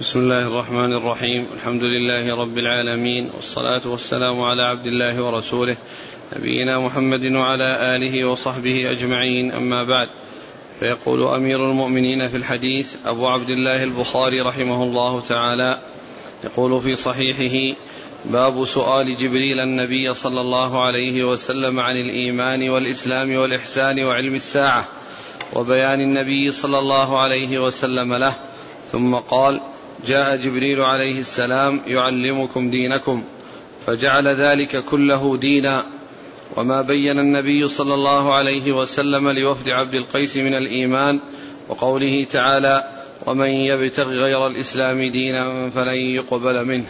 بسم الله الرحمن الرحيم. الحمد لله رب العالمين والصلاة والسلام على عبد الله ورسوله نبينا محمد وعلى آله وصحبه أجمعين. أما بعد فيقول أمير المؤمنين في الحديث أبو عبد الله البخاري رحمه الله تعالى يقول في صحيحه باب سؤال جبريل النبي صلى الله عليه وسلم عن الإيمان والإسلام والإحسان وعلم الساعة وبيان النبي صلى الله عليه وسلم له ثم قال جاء جبريل عليه السلام يعلمكم دينكم فجعل ذلك كله دينا. وما بين النبي صلى الله عليه وسلم لوفد عبد القيس من الإيمان وقوله تعالى ومن يبتغ غير الإسلام دينا فلن يقبل منه.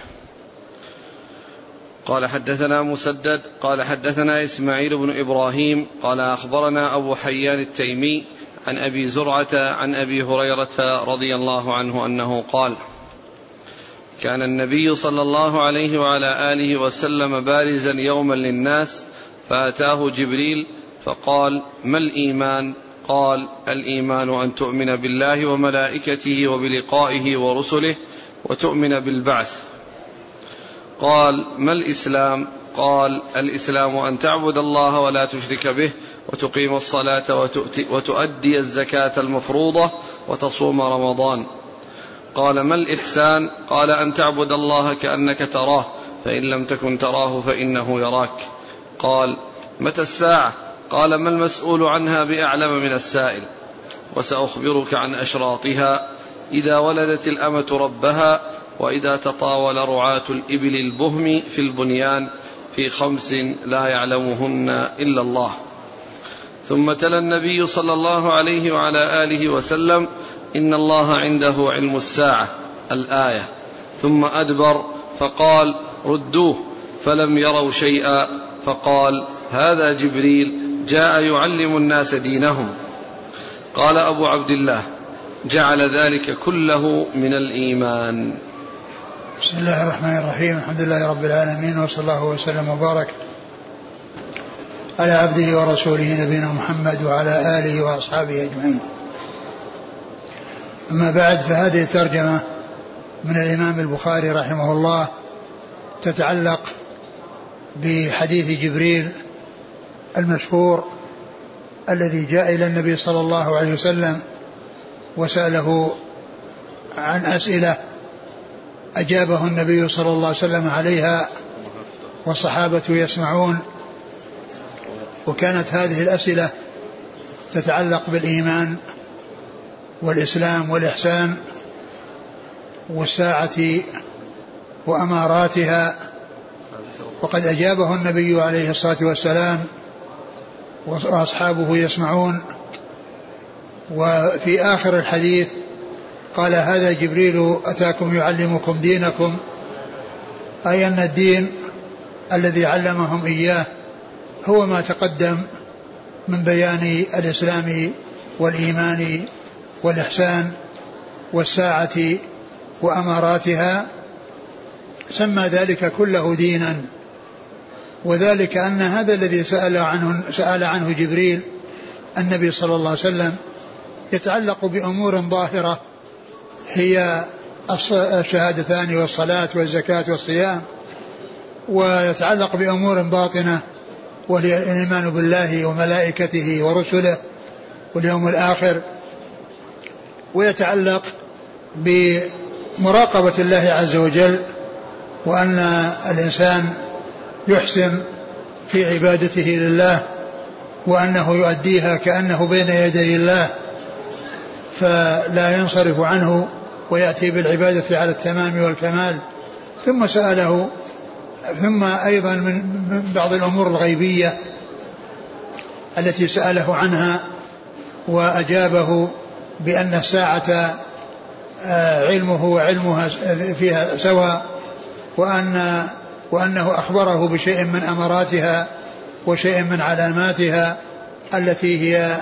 قال حدثنا مسدد قال حدثنا إسماعيل بن إبراهيم قال أخبرنا أبو حيان التيمي عن أبي زرعة عن أبي هريرة رضي الله عنه أنه قال كان النبي صلى الله عليه وعلى آله وسلم بارزا يوما للناس فأتاه جبريل فقال ما الإيمان؟ قال الإيمان أن تؤمن بالله وملائكته وبلقائه ورسله وتؤمن بالبعث. قال ما الإسلام؟ قال الإسلام أن تعبد الله ولا تشرك به وتقيم الصلاة وتؤدي الزكاة المفروضة وتصوم رمضان. قال ما الإحسان؟ قال أن تعبد الله كأنك تراه. فإن لم تكن تراه فإنه يراك. قال متى الساعة؟ قال ما المسؤول عنها بأعلم من السائل. وسأخبرك عن أشراطها. إذا ولدت الأمة ربها وإذا تطاول رعاة الإبل البهم في البنيان في خمس لا يعلمهن إلا الله. ثم تلا النبي صلى الله عليه وعلى آله وسلم إن الله عنده علم الساعة الآية. ثم أدبر فقال ردوه فلم يروا شيئا. فقال هذا جبريل جاء يعلم الناس دينهم. قال أبو عبد الله جعل ذلك كله من الإيمان. بسم الله الرحمن الرحيم. الحمد لله رب العالمين وصلى الله وسلم وبارك على عبده ورسوله نبينا محمد وعلى آله وأصحابه أجمعين. أما بعد فهذه الترجمة من الإمام البخاري رحمه الله تتعلق بحديث جبريل المشهور الذي جاء إلى النبي صلى الله عليه وسلم وسأله عن أسئلة أجابه النبي صلى الله عليه وسلم عليها والصحابة يسمعون وكانت هذه الأسئلة تتعلق بالإيمان والإسلام والإحسان والساعة وأماراتها وقد أجابه النبي عليه الصلاة والسلام وأصحابه يسمعون. وفي آخر الحديث قال هذا جبريل أتاكم يعلمكم دينكم أي أن الدين الذي علمهم إياه هو ما تقدم من بيان الإسلام والإيمان والإحسان والساعة وأماراتها سمى ذلك كله دينا. وذلك أن هذا الذي سأل عنه سأل عنه جبريل النبي صلى الله عليه وسلم يتعلق بأمور ظاهرة هي الشهادتان والصلاة والزكاة والصيام ويتعلق بأمور باطنة وهي الإيمان بالله وملائكته ورسله واليوم الآخر. ويتعلق بمراقبة الله عز وجل وأن الإنسان يحسن في عبادته لله وأنه يؤديها كأنه بين يدي الله فلا ينصرف عنه ويأتي بالعبادة على التمام والكمال. ثم سأله ثم أيضا من بعض الأمور الغيبية التي سأله عنها وأجابه بأن الساعة آه، علمه وعلمها فيها سواء وأن وأنه أخبره بشيء من أمراتها وشيء من علاماتها التي هي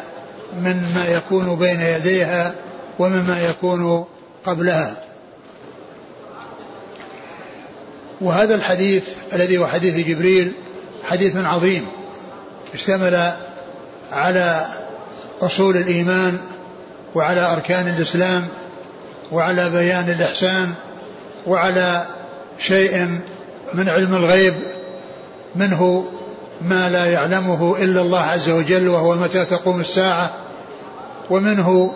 مما يكون بين يديها ومما يكون قبلها. وهذا الحديث الذي هو حديث جبريل حديث عظيم اشتمل على أصول الإيمان وعلى أركان الإسلام وعلى بيان الإحسان وعلى شيء من علم الغيب منه ما لا يعلمه إلا الله عز وجل وهو متى تقوم الساعة ومنه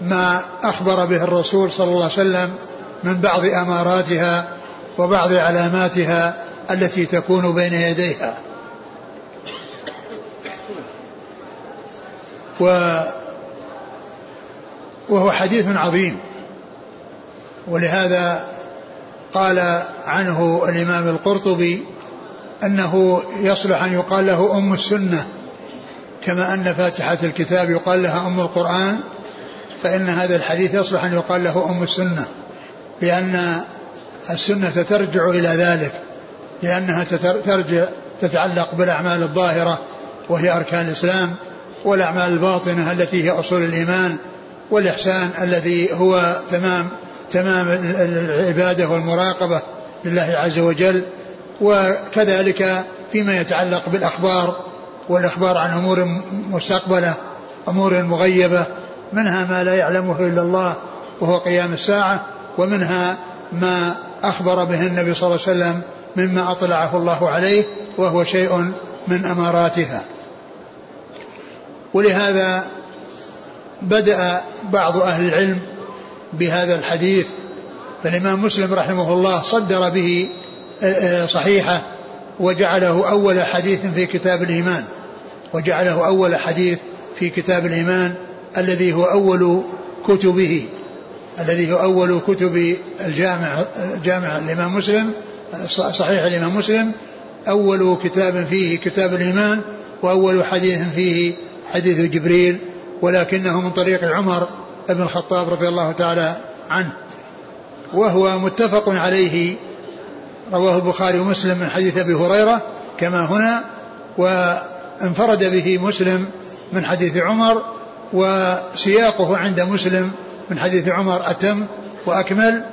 ما أخبر به الرسول صلى الله عليه وسلم من بعض أماراتها وبعض علاماتها التي تكون بين يديها. و وهو حديث عظيم. ولهذا قال عنه الإمام القرطبي أنه يصلح أن يقال له أم السنة كما أن فاتحة الكتاب يقال لها أم القرآن فإن هذا الحديث يصلح أن يقال له أم السنة لأن السنة ترجع إلى ذلك لأنها ترجع تتعلق بالأعمال الظاهرة وهي أركان الإسلام والأعمال الباطنة التي هي أصول الإيمان. والإحسان الذي هو تمام تمام العبادة والمراقبة لله عز وجل وكذلك فيما يتعلق بالأخبار والإخبار عن أمور مستقبلة أمور مغيبة منها ما لا يعلمه إلا الله وهو قيام الساعة ومنها ما أخبر به النبي صلى الله عليه وسلم مما أطلعه الله عليه وهو شيء من أماراتها. ولهذا بدأ بعض أهل العلم بهذا الحديث فالإمام مسلم رحمه الله صدر به آه، آه، صحيحة وجعله أول حديث في كتاب الإيمان وجعله أول حديث في كتاب الإيمان الذي هو أول كتبه الذي هو أول كتب الجامع جامع الإمام مسلم صحيح الإمام مسلم أول كتاب فيه كتاب الإيمان وأول حديث فيه حديث جبريل ولكنه من طريق عمر بن الخطاب رضي الله تعالى عنه. وهو متفق عليه رواه البخاري ومسلم من حديث أبي هريرة كما هنا وانفرد به مسلم من حديث عمر وسياقه عند مسلم من حديث عمر أتم وأكمل.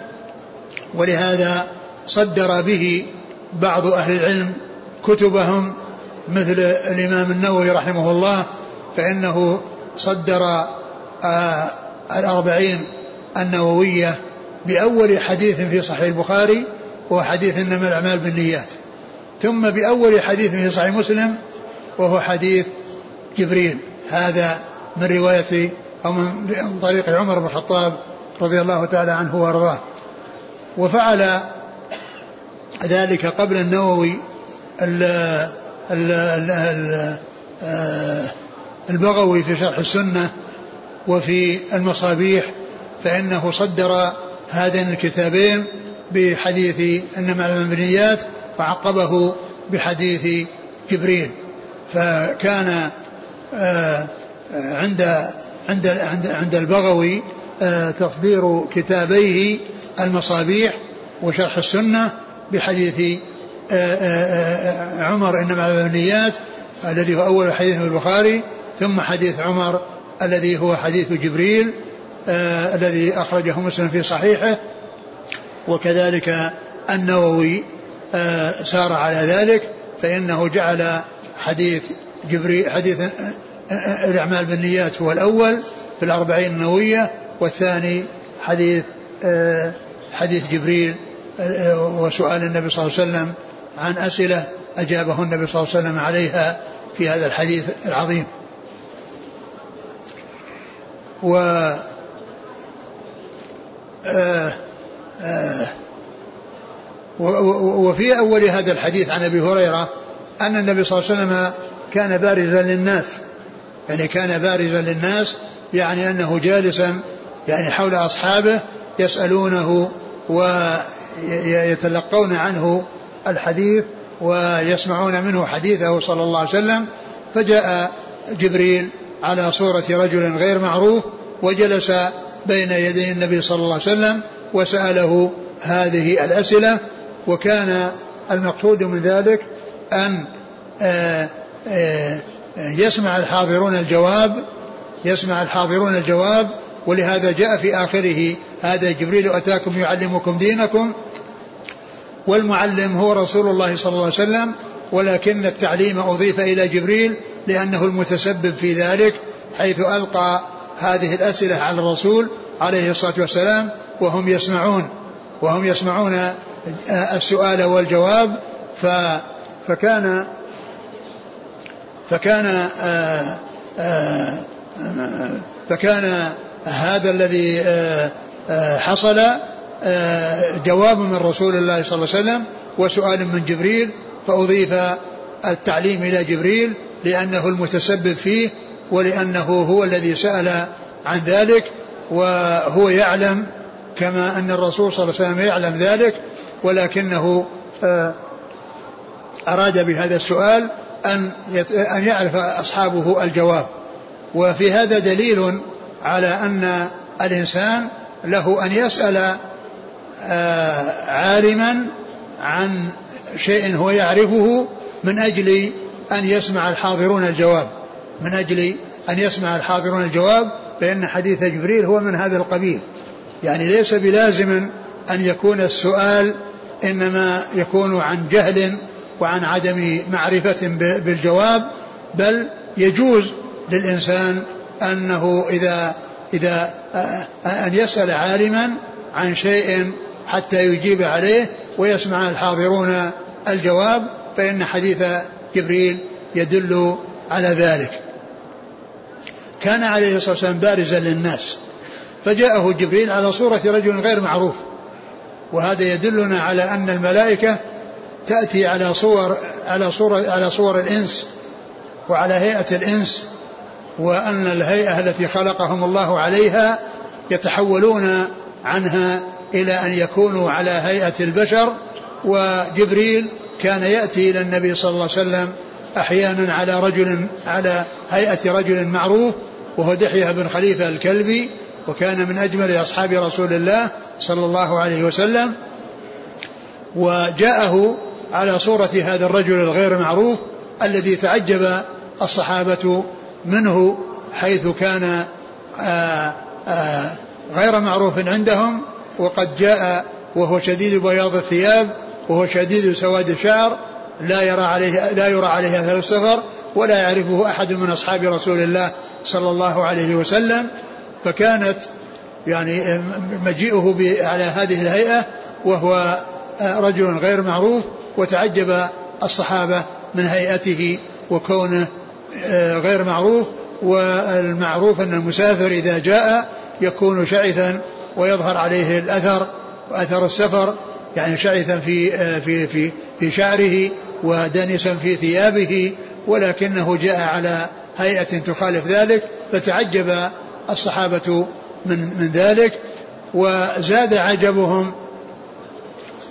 ولهذا صدر به بعض أهل العلم كتبهم مثل الإمام النووي رحمه الله فإنه صدر آه الأربعين النووية بأول حديث في صحيح البخاري وهو حديث إنما الأعمال بالنيات. ثم بأول حديث في صحيح مسلم وهو حديث جبريل. هذا من رواية أو من طريق عمر بن الخطاب رضي الله تعالى عنه وأرضاه. وفعل ذلك قبل النووي ال ال ال آه، البغوي في شرح السنة وفي المصابيح فإنه صدر هذين الكتابين بحديث إنما المبنيات وعقبه بحديث جبريل. فكان آه، عند عند عند عند البغوي آه، تصدير كتابيه المصابيح وشرح السنة بحديث آه، عمر انما المبنيات الذي هو أول حديث في البخاري ثم حديث عمر الذي هو حديث جبريل آه الذي أخرجه مسلم في صحيحه وكذلك النووي آه سار على ذلك فإنه جعل حديث جبريل حديث آه، آه، الأعمال بالنيات هو الأول في الأربعين النووية والثاني حديث آه حديث جبريل آه، وسؤال النبي صلى الله عليه وسلم عن أسئلة أجابه النبي صلى الله عليه وسلم عليها في هذا الحديث العظيم. و آه، آه، وفي أول هذا الحديث عن أبي هريرة أن النبي صلى الله عليه وسلم كان بارزا للناس. يعني كان بارزا للناس يعني أنه جالسا يعني حول أصحابه يسألونه ويتلقون عنه الحديث ويسمعون منه حديثه صلى الله عليه وسلم. فجاء جبريل على صورة رجل غير معروف وجلس بين يدي النبي صلى الله عليه وسلم وسأله هذه الأسئلة. وكان المقصود من ذلك أن آه، آه، يسمع الحاضرون الجواب يسمع الحاضرون الجواب ولهذا جاء في آخره هذا جبريل أتاكم يعلمكم دينكم. والمعلم هو رسول الله صلى الله عليه وسلم ولكن التعليم أضيف إلى جبريل لأنه المتسبب في ذلك حيث ألقى هذه الأسئلة على الرسول عليه الصلاة والسلام وهم يسمعون وهم يسمعون السؤال والجواب ف فكان فكان آآ آآ فكان هذا الذي حصل جواب من رسول الله صلى الله عليه وسلم وسؤال من جبريل فأضيف التعليم إلى جبريل لأنه المتسبب فيه ولأنه هو الذي سأل عن ذلك وهو يعلم كما أن الرسول صلى الله عليه وسلم يعلم ذلك ولكنه آه، أراد بهذا السؤال أن أن يعرف أصحابه الجواب. وفي هذا دليل على أن الإنسان له أن يسأل آه، عالما عن شيء هو يعرفه من أجل أن يسمع الحاضرون الجواب. من أجل أن يسمع الحاضرون الجواب فإن حديث جبريل هو من هذا القبيل. يعني ليس بلازم أن يكون السؤال إنما يكون عن جهل وعن عدم معرفة بالجواب بل يجوز للإنسان أنه إذا إذا أن يسأل عالما عن شيء حتى يجيب عليه ويسمع الحاضرون الجواب فإن حديث جبريل يدل على ذلك. كان عليه الصلاة والسلام بارزا للناس فجاءه جبريل على صورة رجل غير معروف وهذا يدلنا على أن الملائكة تأتي على صور على صورة على صور الإنس وعلى هيئة الإنس وأن الهيئة التي خلقهم الله عليها يتحولون عنها إلى أن يكونوا على هيئة البشر وجبريل كان يأتي إلى النبي صلى الله عليه وسلم أحيانا على رجل على هيئة رجل معروف وهو دحية بن خليفة الكلبي وكان من أجمل أصحاب رسول الله صلى الله عليه وسلم. وجاءه على صورة هذا الرجل الغير معروف الذي تعجب الصحابة منه حيث كان آآ آه، آآ آه، غير معروف عندهم. وقد جاء وهو شديد بياض الثياب وهو شديد سواد الشعر لا يرى عليه لا يرى عليه أثر السفر ولا يعرفه أحد من أصحاب رسول الله صلى الله عليه وسلم. فكانت يعني مجيئه على هذه الهيئة وهو رجل غير معروف وتعجب الصحابة من هيئته وكونه غير معروف والمعروف أن المسافر إذا جاء يكون شعثا ويظهر عليه الأثر وأثر السفر يعني شعثا في في في في شعره ودنسا في ثيابه ولكنه جاء على هيئة تخالف ذلك فتعجب الصحابة من من ذلك وزاد عجبهم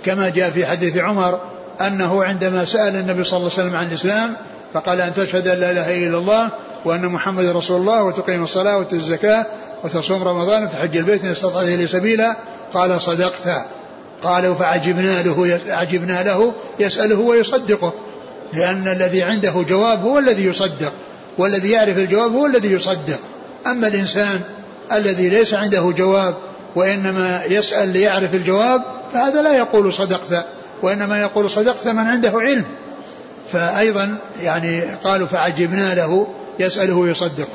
كما جاء في حديث عمر أنه عندما سأل النبي صلى الله عليه وسلم عن الإسلام فقال أن تشهد أن لا إله إلا الله وأن محمد رسول الله وتقيم الصلاة وتؤتي الزكاة وتصوم رمضان وتحج البيت إن استطعت إليه سبيلا. قال صدقت. قالوا فعجبنا له عجبنا له يسأله ويصدقه. لأن الذي عنده جواب هو الذي يصدق والذي يعرف الجواب هو الذي يصدق. أما الإنسان الذي ليس عنده جواب وإنما يسأل ليعرف الجواب فهذا لا يقول صدقت وإنما يقول صدقت من عنده علم. فأيضا يعني قالوا فعجبنا له يسأله ويصدقه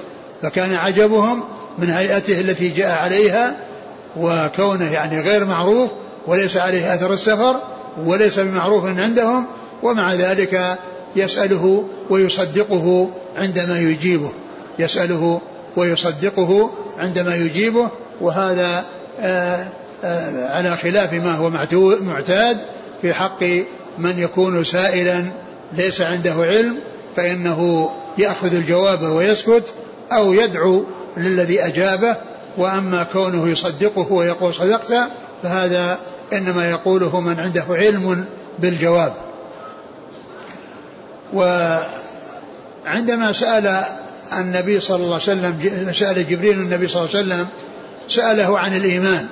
فكان عجبهم من هيئته التي جاء عليها وكونه يعني غير معروف وليس عليه أثر السفر وليس بمعروف عندهم ومع ذلك يسأله ويصدقه عندما يجيبه. يسأله ويصدقه عندما يجيبه وهذا آآ آآ على خلاف ما هو معتاد في حق من يكون سائلا ليس عنده علم فإنه يأخذ الجواب ويسكت أو يدعو للذي أجابه وأما كونه يصدقه ويقول صدقت فهذا إنما يقوله من عنده علم بالجواب. وعندما سأل النبي صلى الله عليه وسلم سأل جبريل النبي صلى الله عليه وسلم سأله عن الإيمان.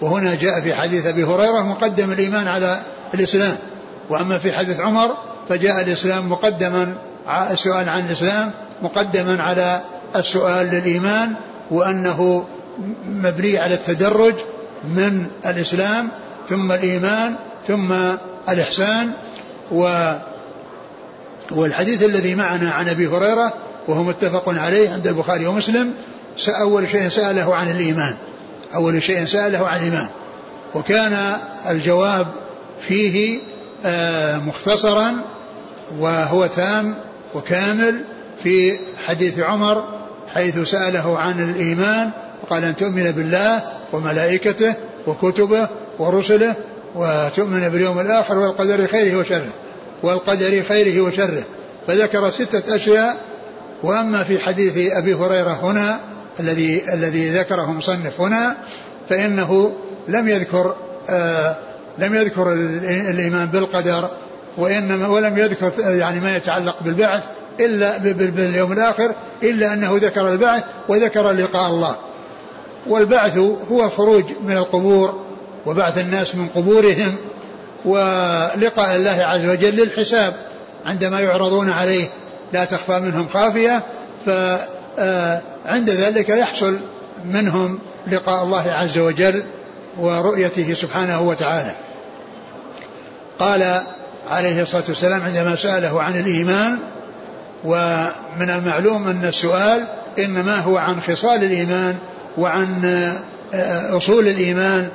وهنا جاء في حديث أبي هريرة مقدم الإيمان على الإسلام. وأما في حديث عمر فجاء الإسلام مقدما السؤال عن الإسلام مقدما على السؤال للإيمان وأنه مبني على التدرج من الإسلام ثم الإيمان ثم الإحسان و والحديث الذي معنا عن أبي هريرة وهو متفق عليه عند البخاري ومسلم أول شيء سأله عن الإيمان أول شيء سأله عن الإيمان وكان الجواب فيه آه، مختصرا وهو تام وكامل في حديث عمر حيث سأله عن الإيمان وقال أن تؤمن بالله وملائكته وكتبه ورسله وتؤمن باليوم الآخر والقدر خيره وشره والقدر خيره وشره. فذكر ستة أشياء وأما في حديث أبي هريرة هنا الذي الذي ذكره مصنف هنا فإنه لم يذكر آه لم يذكر الإيمان بالقدر وإنما ولم يذكر يعني ما يتعلق بالبعث إلا باليوم الآخر إلا أنه ذكر البعث وذكر لقاء الله. والبعث هو الخروج من القبور وبعث الناس من قبورهم ولقاء الله عز وجل للحساب عندما يعرضون عليه لا تخفى منهم خافية فعند ذلك يحصل منهم لقاء الله عز وجل ورؤيته سبحانه وتعالى. قال عليه الصلاة والسلام عندما سأله عن الإيمان ومن المعلوم أن السؤال إنما هو عن خصال الإيمان وعن آه، أصول الإيمان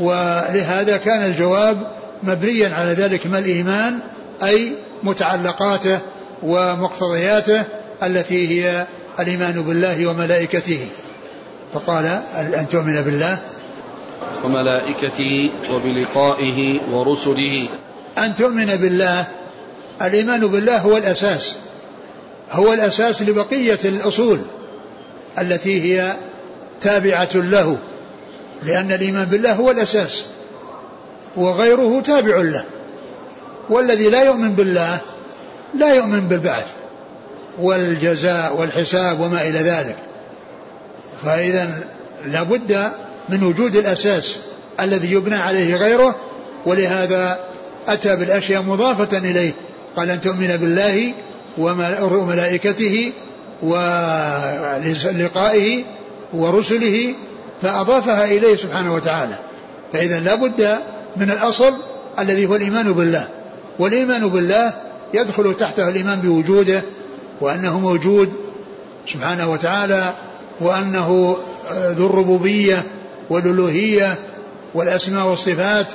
ولهذا كان الجواب مبنيا على ذلك ما الإيمان أي متعلقاته ومقتضياته التي هي الإيمان بالله وملائكته. فقال أن تؤمن بالله؟ وملائكته وبلقائه ورسله. أن تؤمن بالله. الإيمان بالله هو الأساس. هو الأساس لبقية الأصول التي هي تابعة له. لأن الإيمان بالله هو الأساس. وغيره تابع له. والذي لا يؤمن بالله لا يؤمن بالبعث والجزاء والحساب وما إلى ذلك. فإذا لابد من وجود الأساس الذي يبنى عليه غيره. ولهذا أتى بالأشياء مضافة إليه. قال أن تؤمن بالله وملائكته ولقائه ورسله فأضافها إليه سبحانه وتعالى. فإذا لا بد من الأصل الذي هو الإيمان بالله. والإيمان بالله يدخل تحته الإيمان بوجوده وأنه موجود سبحانه وتعالى وأنه ذو الربوبية والألوهية والأسماء والصفات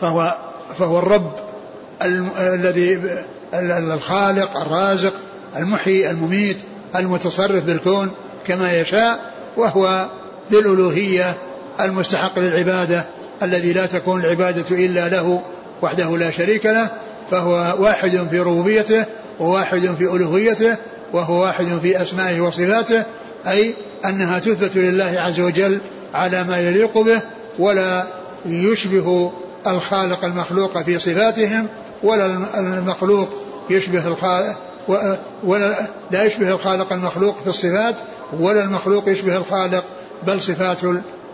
فهو فهو الرب الذي الخالق الرازق المحيي المميت المتصرف بالكون كما يشاء وهو ذي الألوهية المستحق للعبادة الذي لا تكون العبادة إلا له وحده لا شريك له فهو واحد في ربوبيته وواحد في ألوهيته وهو واحد في أسمائه وصفاته أي أنها تثبت لله عز وجل على ما يليق به ولا يشبه الخالق المخلوق في صفاتهم ولا المخلوق يشبه الخالق ولا لا يشبه الخالق المخلوق في الصفات ولا المخلوق يشبه الخالق بل صفات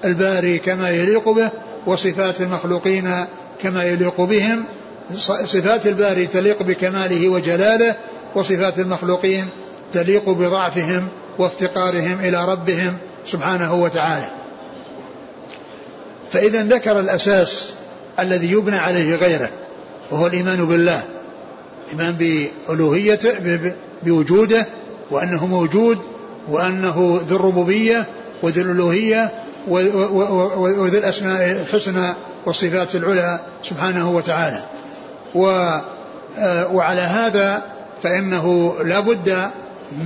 الباري كما يليق به وصفات المخلوقين كما يليق بهم صفات الباري تليق بكماله وجلاله وصفات المخلوقين تليق بضعفهم وافتقارهم إلى ربهم سبحانه وتعالى. فإذا ذكر الأساس الذي يبنى عليه غيره وهو الإيمان بالله الايمان بالوهيته بوجوده وأنه موجود وأنه ذو الربوبية وذو الألوهية وذو الأسماء الحسنى والصفات العلى سبحانه وتعالى. آه، وعلى هذا فإنه لا بد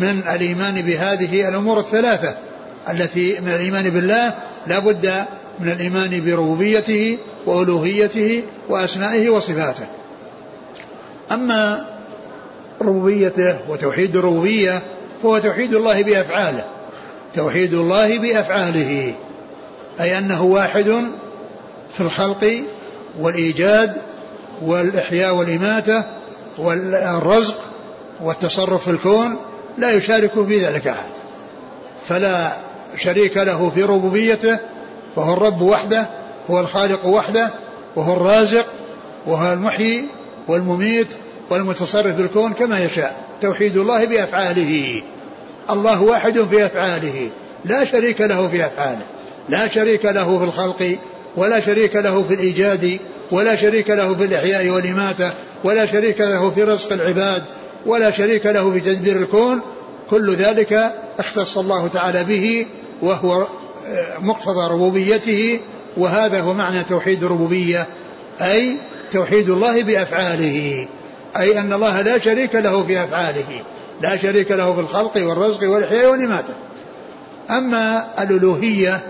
من الإيمان بهذه الأمور الثلاثة التي من الإيمان بالله لا بد من الإيمان بربوبيته وألوهيته وأسمائه وصفاته. أما ربوبيته وتوحيد الربوبية فهو توحيد الله بأفعاله. توحيد الله بأفعاله أي أنه واحد في الخلق والإيجاد والإحياء والإماتة والرزق والتصرف في الكون لا يشارك في ذلك أحد. فلا شريك له في ربوبيته فهو الرب وحده هو الخالق وحده وهو الرازق وهو المحيي والمميت والمتصرف بالكون كما يشاء. توحيد الله بأفعاله. الله واحد في أفعاله. لا شريك له في أفعاله. لا شريك له في الخلق ولا شريك له في الإيجاد ولا شريك له في الإحياء والإماتة ولا شريك له في رزق العباد ولا شريك له في تدبير الكون. كل ذلك اختص الله تعالى به وهو آه، مقتضى ربوبيته وهذا هو معنى توحيد الربوبية أي توحيد الله بأفعاله أي أن الله لا شريك له في أفعاله لا شريك له في الخلق والرزق والإحياء والإماتة. أما الألوهية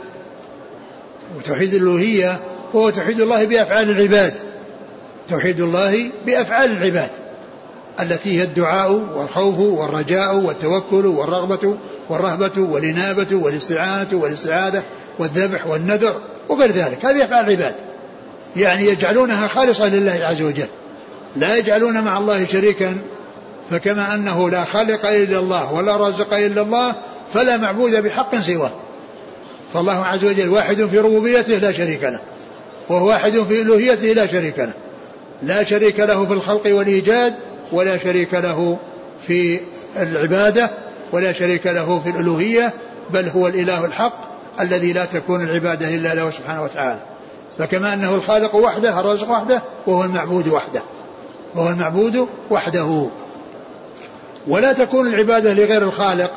وتوحيد الألوهية هو توحيد الله بأفعال العباد توحيد الله بأفعال العباد. التي هي الدعاء والخوف والرجاء والتوكل والرغبة والرهبة والإنابة والاستعانة والاستعاذة والذبح والنذر وغير ذلك. هذه أفعال العباد. يعني يجعلونها خالصة لله عز وجل. لا يجعلون مع الله شريكا فكما أنه لا خالق إلا الله ولا رازق إلا الله فلا معبود بحق سواه. فالله عز وجل واحد في ربوبيته لا شريك له وهو واحد في ألوهيته لا شريك له. لا شريك له في الخلق والإيجاد ولا شريك له في العبادة ولا شريك له في الألوهية بل هو الإله الحق الذي لا تكون العبادة إلا له سبحانه وتعالى. فكما أنه الخالق وحده الرازق وحده وهو المعبود وحده. وهو المعبود وحده. ولا تكون العبادة لغير الخالق.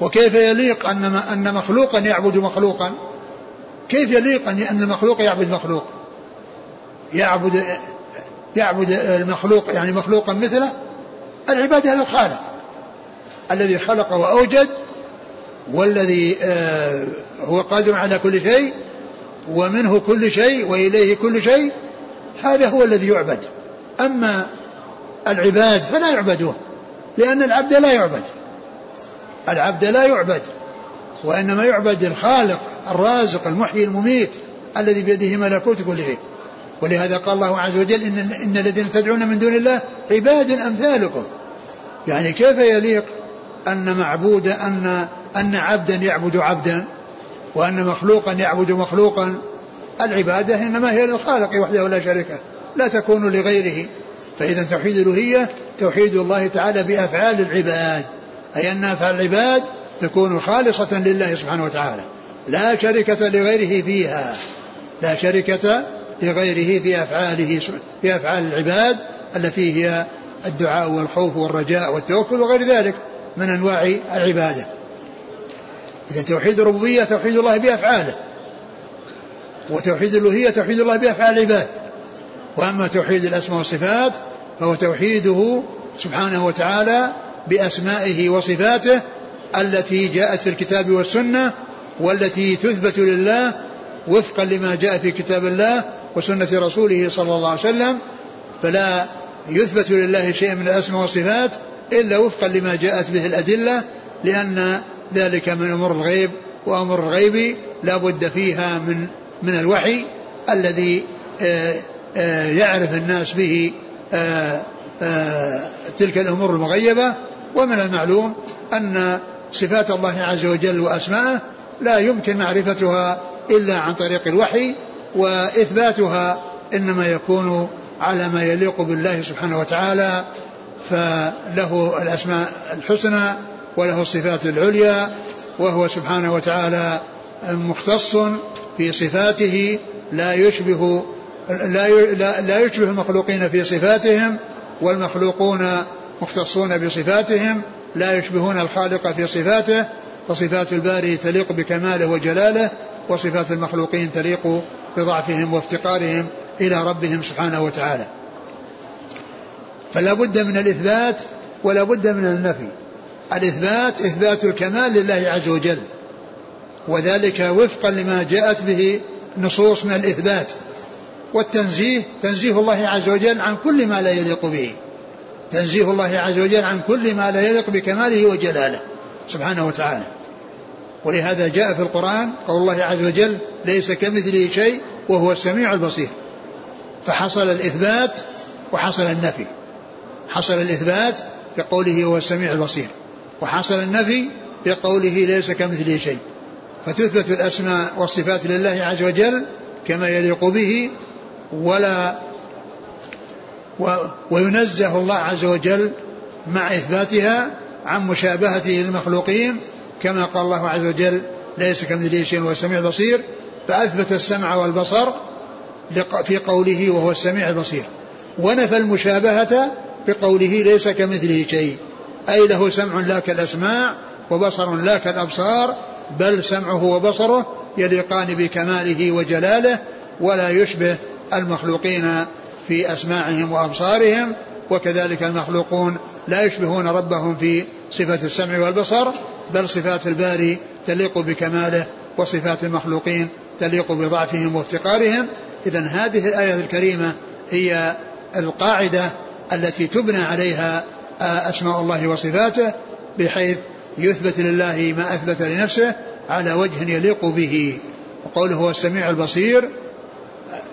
وكيف يليق أن أن مخلوقا يعبد مخلوقا؟ كيف يليق أن المخلوق يعبد مخلوق؟ يعبد يعبد المخلوق يعني مخلوقا مثله العبادة للخالق الذي خلق وأوجد والذي آه، هو قادر على كل شيء ومنه كل شيء وإليه كل شيء هذا هو الذي يعبد. أما العباد فلا يعبدون لأن العبد لا يعبد. العبد لا يعبد وإنما يعبد الخالق الرازق المحيي المميت الذي بيده ملكوت كل شيء. ولهذا قال الله عز وجل إن, إن الذين تدعون من دون الله عباد أمثالكم. يعني كيف يليق أن معبود أن أن عبدا يعبد عبدا وأن مخلوقا يعبد مخلوقا؟ العبادة إنما هي للخالق وحده لا شريك له. لا تكون لغيره. فإذا توحيد الألوهية توحيد الله تعالى بأفعال العباد. أي أن أفعال العباد تكون خالصة لله سبحانه وتعالى. لا شركة لغيره فيها. لا شركة لغيره في أفعاله في أفعال العباد التي هي الدعاء والخوف والرجاء والتوكل وغير ذلك من أنواع العبادة. إذا توحيد الربوبية توحيد الله بأفعاله. وتوحيد الألوهية توحيد الله بأفعال العباد. وأما توحيد الأسماء والصفات فهو توحيده سبحانه وتعالى بأسمائه وصفاته التي جاءت في الكتاب والسنة والتي تثبت لله وفقا لما جاء في كتاب الله وسنة رسوله صلى الله عليه وسلم فلا يثبت لله شيء من الأسماء والصفات إلا وفقا لما جاءت به الأدلة لأن ذلك من أمور الغيب وأمر الغيب لا بد فيها من من الوحي الذي آه، آه، يعرف الناس به آه، تلك الأمور المغيبة. ومن المعلوم أن صفات الله عز وجل وأسماءه لا يمكن معرفتها إلا عن طريق الوحي وإثباتها إنما يكون على ما يليق بالله سبحانه وتعالى فله الأسماء الحسنى وله الصفات العليا وهو سبحانه وتعالى مختص في صفاته لا يشبه لا لا يشبه المخلوقين في صفاتهم والمخلوقون مختصون بصفاتهم لا يشبهون الخالق في صفاته فصفات الباري تليق بكماله وجلاله وصفات المخلوقين تليق بضعفهم وافتقارهم إلى ربهم سبحانه وتعالى. فلا بد من الإثبات ولا بد من النفي. الإثبات إثبات الكمال لله عز وجل. وذلك وفقا لما جاءت به نصوص من الإثبات. والتنزيه تنزيه الله عز وجل عن كل ما لا يليق به. تنزيه الله عز وجل عن كل ما لا يليق بكماله وجلاله سبحانه وتعالى. ولهذا جاء في القرآن قول الله عز وجل ليس كمثله شيء وهو السميع البصير. فحصل الإثبات وحصل النفي. حصل الإثبات في قوله هو السميع البصير. وحصل النفي في قوله ليس كمثله شيء. فتثبت الأسماء والصفات لله عز وجل كما يليق به ولا و وينزه الله عز وجل مع إثباتها عن مشابهته للمخلوقين كما قال الله عز وجل ليس كمثله شيء وهو السميع البصير فأثبت السمع والبصر في قوله وهو السميع البصير. ونفى المشابهة بقوله ليس كمثله شيء. أي له سمع لا كالأسماع وبصر لا كالأبصار بل سمعه وبصره يليقان بكماله وجلاله ولا يشبه المخلوقين في أسماعهم وأبصارهم وكذلك المخلوقون لا يشبهون ربهم في صفة السمع والبصر بل صفات الباري تليق بكماله وصفات المخلوقين تليق بضعفهم وافتقارهم. إذا هذه الآية الكريمة هي القاعدة التي تبنى عليها أسماء الله وصفاته بحيث يثبت لله ما أثبت لنفسه على وجه يليق به. وقوله هو السميع البصير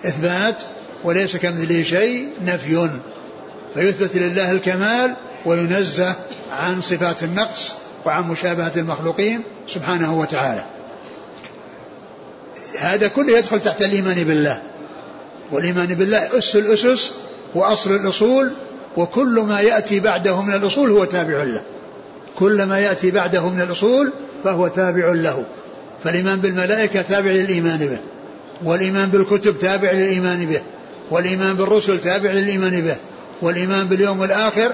إثبات وليس كمثله شيء نفي. فيثبت لله الكمال وينزه عن صفات النقص وعن مشابهة المخلوقين سبحانه وتعالى. هذا كله يدخل تحت الإيمان بالله. والإيمان بالله أس الأسس وأصل الأصول وكل ما يأتي بعده من الأصول هو تابع له. كل ما يأتي بعده من الأصول فهو تابع له. فالإيمان بالملائكة تابع للإيمان به. والإيمان بالكتب تابع للإيمان به. والإيمان بالرسل تابع للإيمان به. والإيمان باليوم الآخر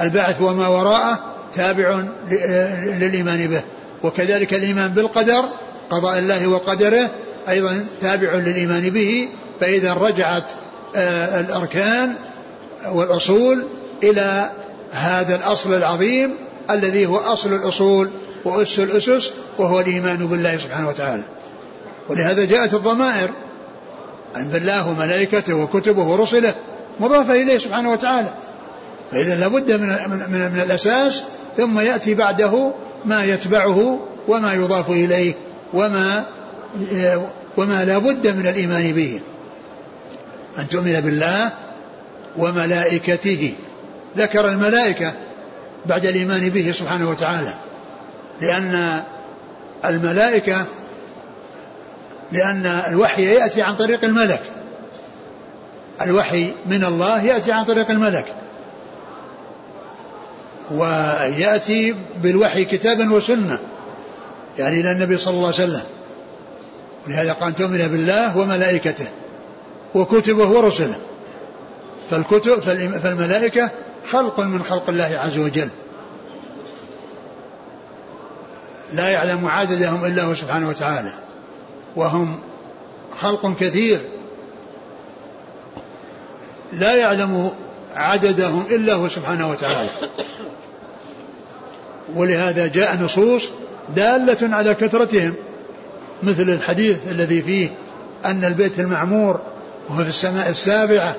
البعث وما وراءه تابع للإيمان به. وكذلك الإيمان بالقدر قضاء الله وقدره أيضا تابع للإيمان به. فإذا رجعت آه، الأركان والأصول إلى هذا الأصل العظيم الذي هو أصل الأصول وأس الأسس وهو الإيمان بالله سبحانه وتعالى. ولهذا جاءت الضمائر أن بالله وملائكته وكتبه ورسله مضافة إليه سبحانه وتعالى. فإذا لابد من, من, من, الأساس ثم يأتي بعده ما يتبعه وما يضاف إليه وما وما لا بد من الإيمان به. أن تؤمن بالله وملائكته. ذكر الملائكة بعد الإيمان به سبحانه وتعالى. لأن الملائكة لأن الوحي يأتي عن طريق الملك. الوحي من الله يأتي عن طريق الملك. ويأتي بالوحي كتابا وسنة. يعني إلى النبي صلى الله عليه وسلم. ولهذا قال تؤمن بالله وملائكته وكتبه ورسله. فالكتب فالملائكة خلق من خلق الله عز وجل. لا يعلم عددهم إلا هو سبحانه وتعالى. وهم خلق كثير. لا يعلم عددهم إلا هو سبحانه وتعالى. ولهذا جاء نصوص دالة على كثرتهم مثل الحديث الذي فيه أن البيت المعمور وهو في السماء السابعة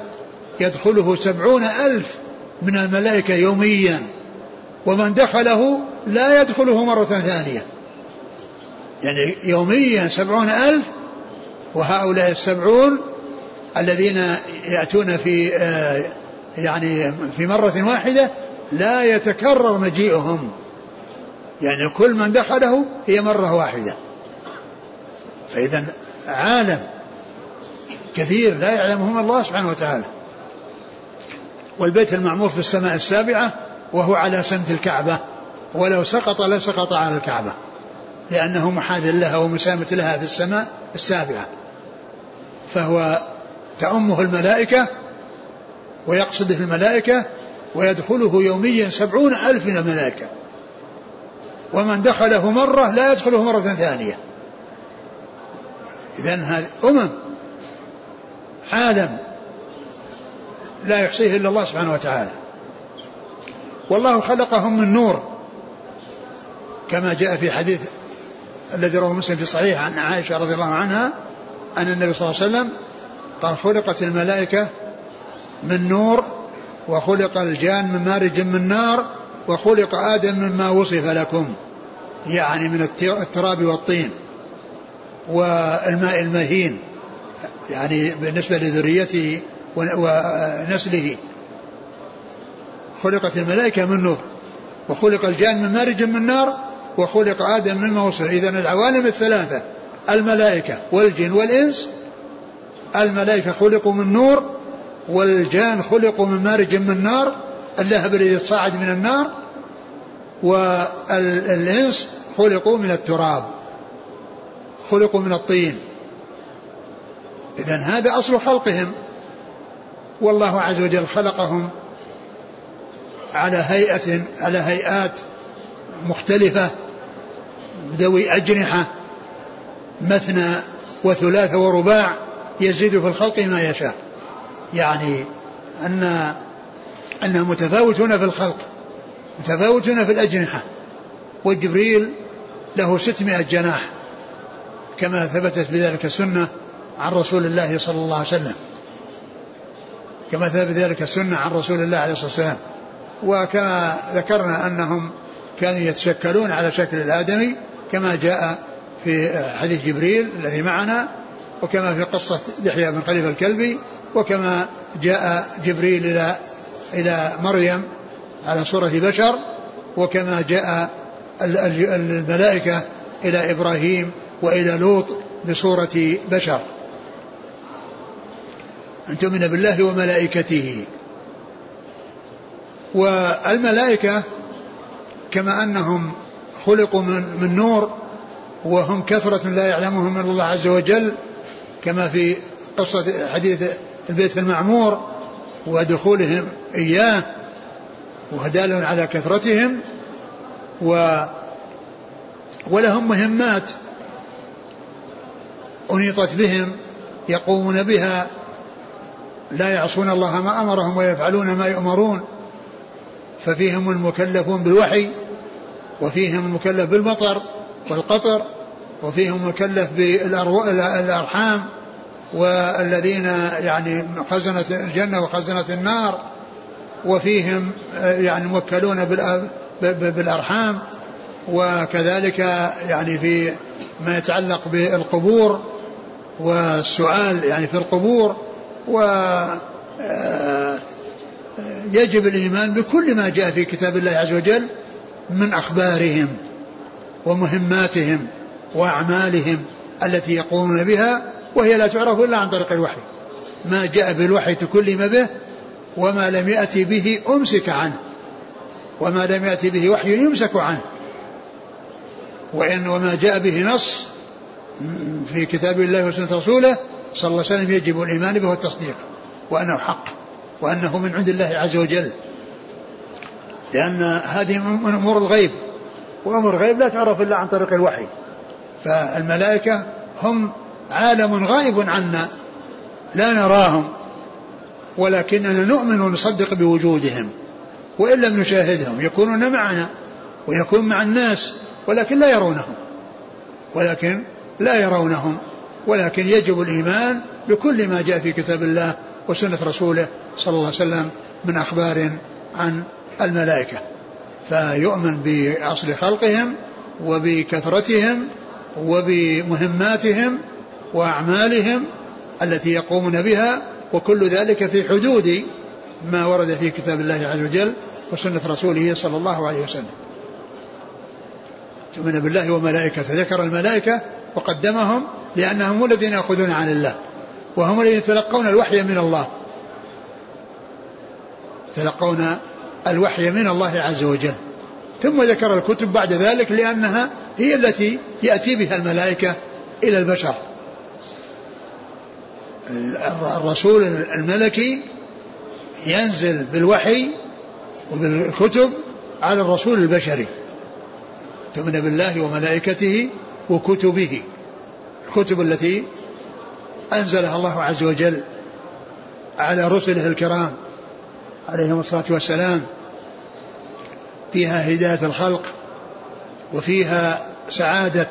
يدخله سبعون ألف من الملائكة يوميا ومن دخله لا يدخله مرة ثانية. يعني يوميا سبعون ألف وهؤلاء السبعون الذين يأتون في آه، يعني في مرة واحدة لا يتكرر مجيئهم. يعني كل من دخله هي مرة واحدة. فإذا عالم كثير لا يعلمهم الله سبحانه وتعالى. والبيت المعمور في السماء السابعة وهو على سمت الكعبة. ولو سقط لسقط على الكعبة. لأنه محاذ لها ومسامة لها في السماء السابعة. فهو تأمه الملائكة ويقصد في الملائكة ويدخله يوميا سبعون ألف من الملائكة. ومن دخله مرة لا يدخله مرة ثانية. إذا هذه أمم عالم لا يحصيه إلا الله سبحانه وتعالى. والله خلقهم من نور كما جاء في حديث الذي رواه مسلم في الصحيح عن عائشة رضي الله عنها أن النبي صلى الله عليه وسلم قال خلقت الملائكة من نور وخلق الجان من مارج من نار وخلق آدم مما وصف لكم يعني من التراب والطين والماء المهين يعني بالنسبة لذريته ونسله. خلقت الملائكة من نور وخلق الجان من مارج من نار وخلق آدم مما وصف. إذا العوالم الثلاثة الملائكة والجن والإنس الملائكة خلقوا من نور والجان خلقوا من مارج من نار اللهب الذي صعد من النار والإنس خلقوا من التراب خلقوا من الطين. إذا هذا أصل خلقهم. والله عز وجل خلقهم على هيئة على هيئات مختلفة ذوي أجنحة مثنى وثلاث ورباع. يزيد في الخلق ما يشاء. يعني أن أنهم متفاوتون في الخلق متفاوتون في الأجنحة. وجبريل له ستمائة جناح كما ثبتت بذلك السنة عن رسول الله صلى الله عليه وسلم. كما ثبت ذلك السنة عن رسول الله عليه الصلاة والسلام. وكما ذكرنا أنهم كانوا يتشكلون على شكل الآدمي كما جاء في حديث جبريل الذي معنا وكما في قصة يحيى بن خليفة الكلبي وكما جاء جبريل إلى إلى مريم على صورة بشر وكما جاء الملائكة إلى إبراهيم وإلى لوط بصورة بشر. أن تؤمن بالله وملائكته. والملائكة كما أنهم خلقوا من, من نور وهم كثرة لا يعلمهم من الله عز وجل كما في قصة حديث البيت المعمور ودخولهم إياه ودال على كثرتهم و ولهم مهمات أنيطت بهم يقومون بها لا يعصون الله ما أمرهم ويفعلون ما يؤمرون ففيهم المكلفون بالوحي وفيهم المكلف بالمطر والقطر وفيهم المكلف بالأرحام والذين يعني خزنة الجنة وخزنة النار وفيهم يعني موكلون بالأرحام وكذلك يعني في ما يتعلق بالقبور والسؤال يعني في القبور و آه، يجب الإيمان بكل ما جاء في كتاب الله عز وجل من أخبارهم ومهماتهم. وأعمالهم التي يقومون بها وهي لا تعرف إلا عن طريق الوحي. ما جاء بالوحي تكلم به وما لم يأتي به أمسك عنه. وما لم يأتي به وحي يمسك عنه. وإن وما جاء به نص في كتاب الله وسنة رسوله صلى الله عليه وسلم يجب الإيمان به والتصديق وأنه حق وأنه من عند الله عز وجل. لأن هذه من أمور الغيب وأمور الغيب لا تعرف إلا عن طريق الوحي. فالملائكة هم عالم غائب عنا لا نراهم ولكننا نؤمن ونصدق بوجودهم وإن لم نشاهدهم يكونون معنا ويكون مع الناس ولكن لا يرونهم ولكن لا يرونهم ولكن يجب الإيمان بكل ما جاء في كتاب الله وسنة رسوله صلى الله عليه وسلم من أخبار عن الملائكة. فيؤمن بأصل خلقهم وبكثرتهم وبمهماتهم وأعمالهم التي يقومون بها وكل ذلك في حدود ما ورد في كتاب الله عز وجل وسنة رسوله صلى الله عليه وسلم. تؤمن بالله وملائكته. ذكر الملائكة وقدمهم لأنهم هم الذين يأخذون عن الله وهم الذين يتلقون الوحي من الله. يتلقون الوحي من الله عز وجل. ثم ذكر الكتب بعد ذلك لأنها هي التي يأتي بها الملائكة إلى البشر. الرسول الملكي ينزل بالوحي وبالكتب على الرسول البشري. تؤمن بالله وملائكته وكتبه. الكتب التي أنزلها الله عز وجل على رسله الكرام عليهم الصلاة والسلام فيها هداية الخلق وفيها سعادة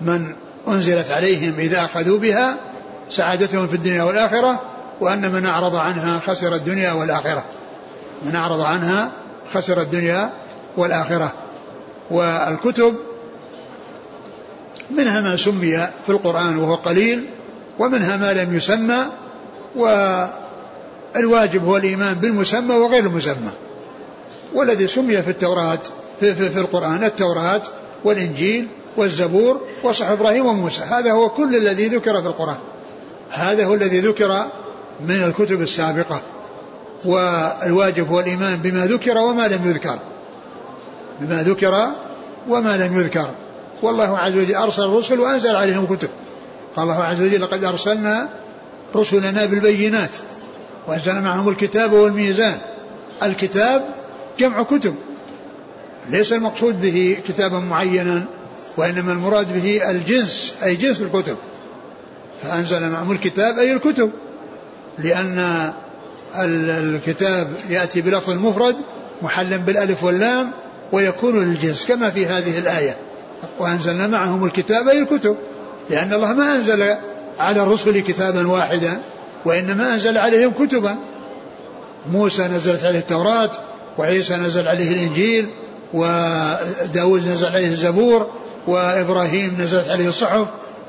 من أنزلت عليهم إذا أخذوا بها سعادتهم في الدنيا والآخرة وأن من أعرض عنها خسر الدنيا والآخرة. من أعرض عنها خسر الدنيا والآخرة. والكتب منها ما سمي في القرآن وهو قليل ومنها ما لم يسمى والواجب هو الإيمان بالمسمى وغير المسمى. والذي سمي في التوراة في, في, في القرآن التوراة والإنجيل والزبور وصحف إبراهيم وموسى. هذا هو كل الذي ذكر في القرآن. هذا هو الذي ذكر من الكتب السابقة. والواجب هو الإيمان بما ذكر وما لم يذكر. بما ذكر وما لم يذكر. والله عز وجل أرسل الرسل وأنزل عليهم كتب. قال الله عز وجل لقد أرسلنا رسلنا بالبينات. وأنزلنا معهم الكتاب والميزان. الكتاب جمع كتب. ليس المقصود به كتابا معينا وإنما المراد به الجنس أي جنس الكتب. فأنزل معهم الكتاب أي الكتب. لأن الكتاب يأتي بلفظ المفرد محلا بالألف واللام ويكون للجنس كما في هذه الآية. وأنزلنا معهم الكتاب أي الكتب. لأن الله ما أنزل على الرسل كتابا واحدا وإنما أنزل عليهم كتبا. موسى نزلت عليه التوراة وعيسى نزل عليه الإنجيل وداود نزل عليه الزبور وإبراهيم نزلت عليه الصحف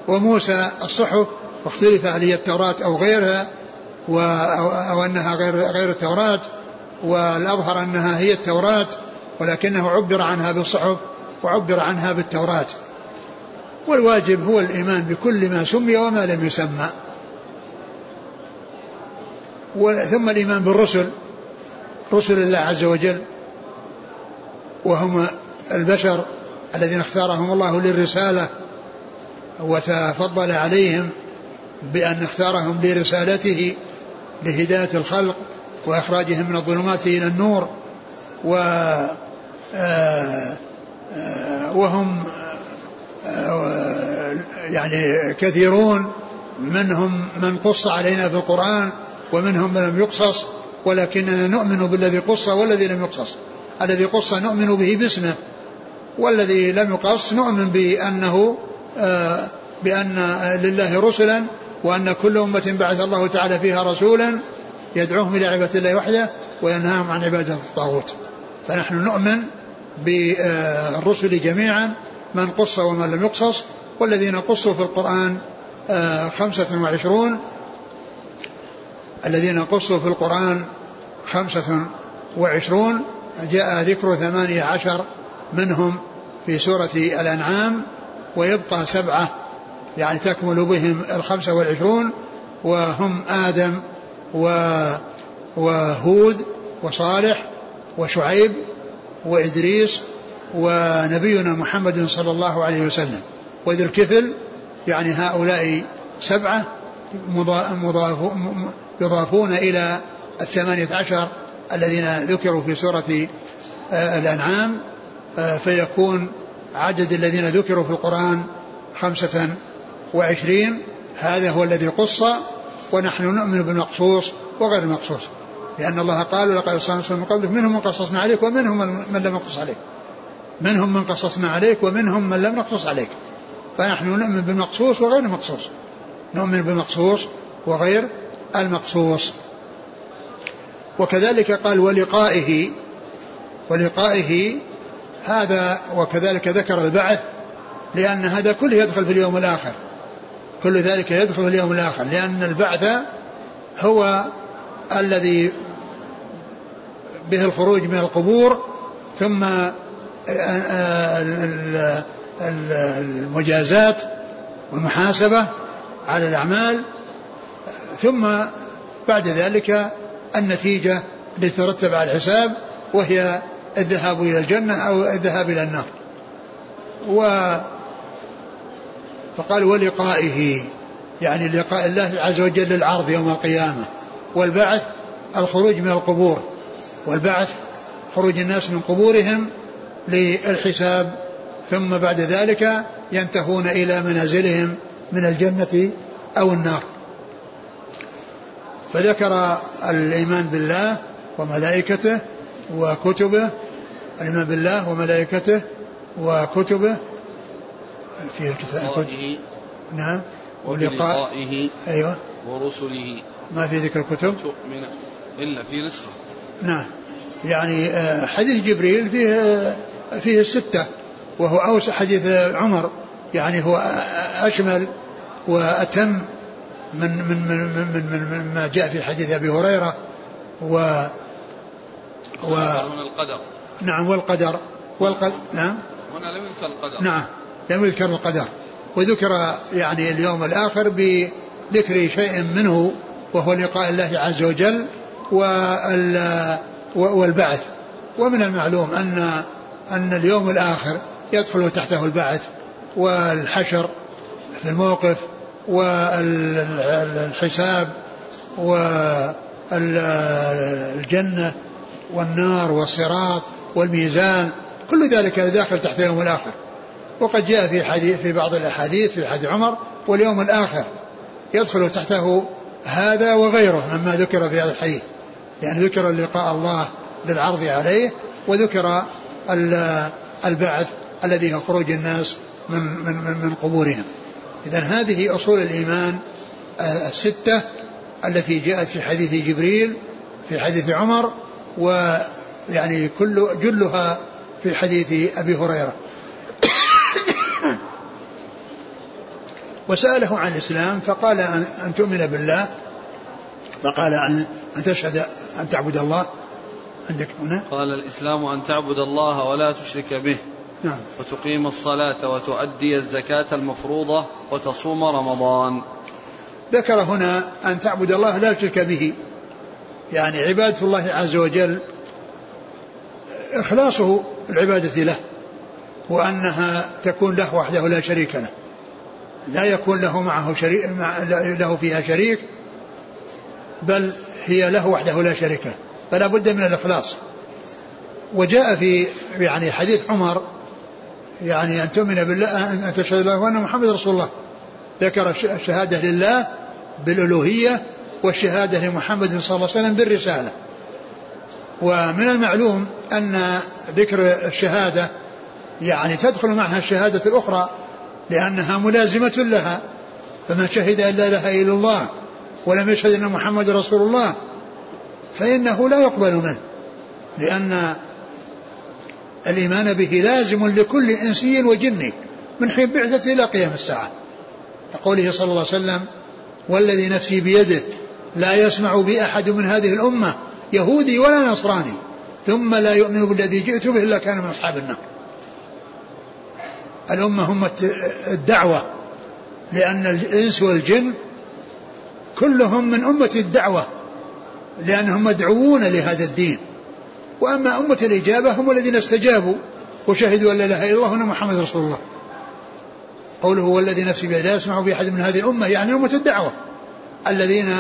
وموسى الصحف واختلف هل هي التوراة أو غيرها أو أنها غير غير التوراة والأظهر أنها هي التوراة ولكنه عبر عنها بالصحف وعبر عنها بالتوراة. والواجب هو الإيمان بكل ما سمي وما لم يسمى. ثم الإيمان بالرسل. رسل الله عز وجل وهم البشر الذين اختارهم الله للرسالة وتفضل عليهم بأن اختارهم لرسالته لهداية الخلق وإخراجهم من الظلمات إلى النور و آه، آه، وهم آه، يعني كثيرون منهم من قص علينا في القرآن ومنهم من لم يقصص ولكننا نؤمن بالذي قص والذي لم يقصص الذي قص نؤمن به باسمه والذي لم يقص نؤمن بأنه بأن لله رسلا وأن كل أمة بعث الله تعالى فيها رسولا يدعوهم إلى عبادة الله وحده وينهاهم عن عبادة الطاغوت. فنحن نؤمن بالرسل جميعا من قص ومن لم يقصص والذين قصوا في القرآن آه، خمسة وعشرون الذين قصوا في القرآن خمسة وعشرون جاء ذكر ثمانية عشر منهم في سورة الأنعام ويبقى سبعة يعني تكمل بهم الخمسة والعشرون وهم آدم و وهود وصالح وشعيب وإدريس ونبينا محمد صلى الله عليه وسلم. وذي الكفل يعني هؤلاء سبعة مضاف يضافون إلى الثمانية عشر الذين ذكروا في سورة آه، الأنعام آه، فيكون عدد الذين ذكروا في القرآن خمسة وعشرين. هذا هو الذي قص ونحن نؤمن بالمقصوص وغير المقصوص لأن الله قال لقد أرسلنا من قبلك منهم من قصصنا عليك ومنهم من لم نقص عليك. منهم من قصصنا عليك ومنهم من لم نقصص عليك. فنحن نؤمن بالمقصوص وغير المقصوص. نؤمن بالمقصوص وغير المقصوص. وكذلك قال ولقائه ولقائه هذا وكذلك ذكر البعث لأن هذا كله يدخل في اليوم الآخر. كل ذلك يدخل في اليوم الآخر لأن البعث هو الذي به الخروج من القبور ثم المجازات والمحاسبة على الأعمال ثم بعد ذلك النتيجة التي ترتب على الحساب وهي الذهاب إلى الجنة أو الذهاب إلى النار. و فقال ولقائه يعني لقاء الله عز وجل العرض يوم القيامة. والبعث الخروج من القبور. والبعث خروج الناس من قبورهم للحساب. ثم بعد ذلك ينتهون إلى منازلهم من الجنة أو النار. فذكر الإيمان بالله وملائكته وكتبه الإيمان بالله وملائكته وكتبه. في الكتاب نعم. ولقائه. أيوة. ورسله. ما في ذكر كتب تؤمن إلا في نسخة نعم. يعني آه، حديث جبريل فيه آه، فيه الستة وهو أوسع حديث عمر. يعني هو أشمل وأتم من من من من, من, من ما جاء في حديث أبي هريرة و و القدر. نعم والقدر. والقدر. نعم. هنا لم يذكر القدر. نعم. لم يذكر القدر. وذكر يعني اليوم الآخر بذكر شيء منه وهو لقاء الله عز وجل والبعث. ومن المعلوم أن أن اليوم الآخر يدخل تحته البعث والحشر في الموقف والحساب والجنة والنار والصراط والميزان كل ذلك داخل تحت اليوم الآخر وقد جاء في حديث في بعض الأحاديث في حديث عمر واليوم الآخر يدخل تحته هذا وغيره مما ذكر في هذا الحديث يعني ذكر لقاء الله للعرض عليه وذكر البعث الذي هو خروج الناس من من من, من قبورهم. اذا هذه أصول الإيمان الستة التي جاءت في حديث جبريل في حديث عمر ويعني كل جلها في حديث أبي هريرة. وسأله عن الإسلام فقال أن تؤمن بالله فقال أن أن تشهد أن تعبد الله. عندك هنا؟ قال الإسلام أن تعبد الله ولا تشرك به. نعم. وتقيم الصلاة وتؤدي الزكاة المفروضة وتصوم رمضان. ذكر هنا أن تعبد الله لا تشرك به. يعني عبادة الله عز وجل إخلاصه العبادة له وأنها تكون له وحده لا شريك له. لا يكون له معه شريك له فيها شريك بل هي له وحده لا شريك له. فلا بد من الإخلاص. وجاء في يعني حديث عمر يعني أن تؤمن بالله أن تشهد الله وأن محمد رسول الله. ذكر الشهادة لله بالألوهية والشهادة لمحمد صلى الله عليه وسلم بالرسالة. ومن المعلوم أن ذكر الشهادة يعني تدخل معها الشهادة الأخرى لأنها ملازمة لها. فمن شهد أن لا إله إلا الله ولم يشهد أن محمد رسول الله فإنه لا يقبل منه لأن الإيمان به لازم لكل إنسي وجني من حين بعثته إلى قيام الساعة. كقوله صلى الله عليه وسلم والذي نفسي بيده لا يسمع بي أحد من هذه الأمة يهودي ولا نصراني ثم لا يؤمن بالذي جئت به إلا كان من أصحاب النار. الأمة هم الدعوة لأن الإنس والجن كلهم من أمة الدعوة لأنهم مدعوون لهذا الدين. وأما أمة الإجابة هم الذين استجابوا وشهدوا أن لا إله إلا الله وأن محمد رسول الله. قوله هو الذي نفسي بيده لا يسمع بأحد من هذه الأمة يعني أمة الدعوة. الذين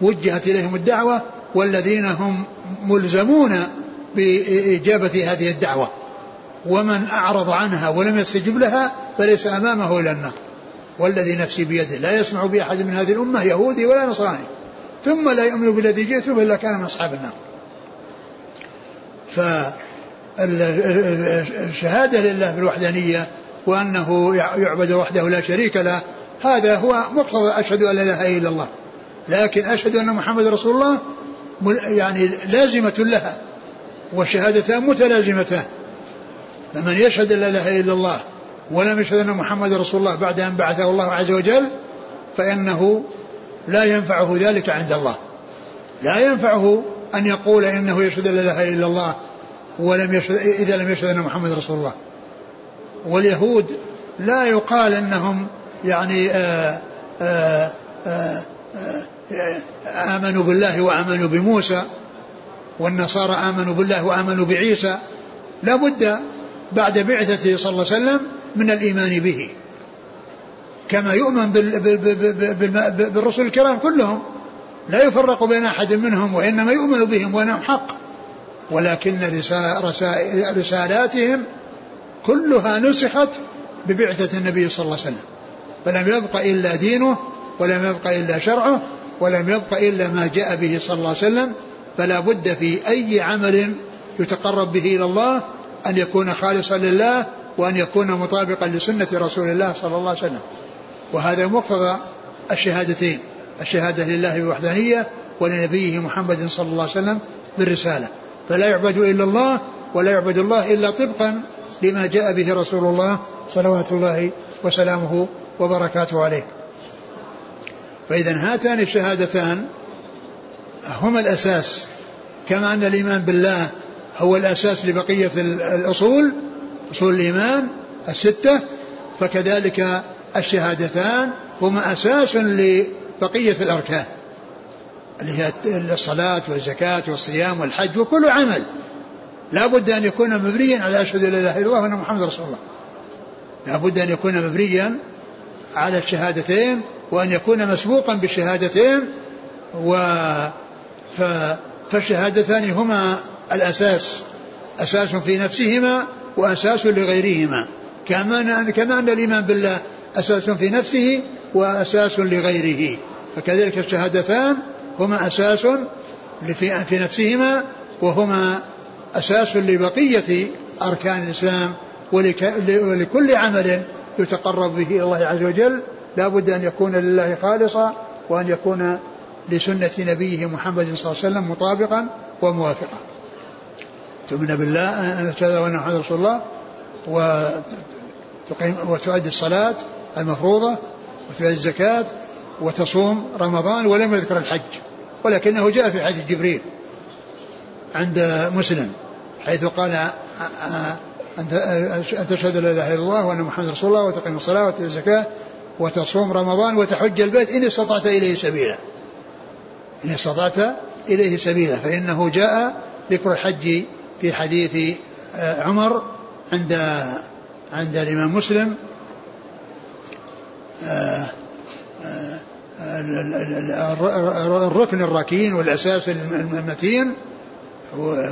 وجهت إليهم الدعوة والذين هم ملزمون بإجابة هذه الدعوة. ومن أعرض عنها ولم يستجب لها فليس أمامه إلا النار. والذي نفسي بيده لا يسمع بأحد من هذه الأمة يهودي ولا نصراني. ثم لا يؤمن بالذي جئت به إلا كان من أصحاب النار. فالشهادة لله بالوحدانية وأنه يعبد وحده لا شريك له هذا هو مقتضى أشهد أن لا إله إلا الله. لكن أشهد أن محمد رسول الله يعني لازمة لها والشهادتان متلازمتان فمن يشهد أن لا إله إلا الله ولم يشهد أن محمد رسول الله بعد أن بعثه الله عز وجل فإنه لا ينفعه ذلك عند الله. لا ينفعه أن يقول إنه يشهد أن لا إله إلا الله ولم يشهد إذا لم يشهد أن محمد رسول الله. واليهود لا يقال أنهم يعني آآ آآ آآ آمنوا بالله وآمنوا بموسى والنصارى آمنوا بالله وآمنوا بعيسى. لا بد بعد بعثته صلى الله عليه وسلم من الإيمان به. كما يؤمن بالرسل الكرام كلهم. لا يفرق بين أحد منهم وإنما يؤمن بهم وأنهم حق. ولكن رسالاتهم كلها نسخت ببعثة النبي صلى الله عليه وسلم. فلم يبق إلا دينه ولم يبق إلا شرعه ولم يبق إلا ما جاء به صلى الله عليه وسلم. فلا بد في أي عمل يتقرب به إلى الله أن يكون خالصا لله وأن يكون مطابقا لسنة رسول الله صلى الله عليه وسلم. وهذا مقتضى الشهادتين. الشهادة لله بالوحدانية ولنبيه محمد صلى الله عليه وسلم بالرسالة. فلا يعبد إلا الله ولا يعبد الله إلا طبقا لما جاء به رسول الله صلوات الله وسلامه وبركاته عليه. فإذا هاتان الشهادتان هما الأساس كما أن الإيمان بالله هو الأساس لبقية الأصول أصول الإيمان الستة فكذلك الشهادتان هما أساس لبقية الأركان اللي هي الصلاة والزكاة والصيام والحج وكل عمل. لا بد أن يكون مبنيا على أشهد أن لا إله إلا الله وأن محمد رسول الله. لا بد أن يكون مبنيا على الشهادتين وأن يكون مسبوقا بالشهادتين و ف... فالشهادتان هما الأساس أساس في نفسهما وأساس لغيرهما. كما كما أن الإيمان بالله أساس في نفسه وأساس لغيره. فكذلك الشهادتان هما أساس في نفسهما وهما أساس لبقية أركان الإسلام ولكل عمل يتقرب به إلى الله عز وجل. لا بد أن يكون لله خالصا وأن يكون لسنة نبيه محمد صلى الله عليه وسلم مطابقا وموافقا. تؤمن بالله أن تشهد أن محمد رسول الله وتقيم وتؤدي الصلاة المفروضة وتؤدي الزكاة وتصوم رمضان ولم يذكر الحج ولكنه جاء في حديث جبريل عند مسلم حيث قال أن تشهد لا إله إلا الله وأن محمد رسول الله وتقيم الصلاة وتؤتي الزكاة وتصوم رمضان وتحج البيت إن استطعت إليه سبيلا. إن استطعت إليه سبيلا فإنه جاء ذكر الحج في حديث عمر عند عند الإمام مسلم آه، الركن الركين والأساس المتين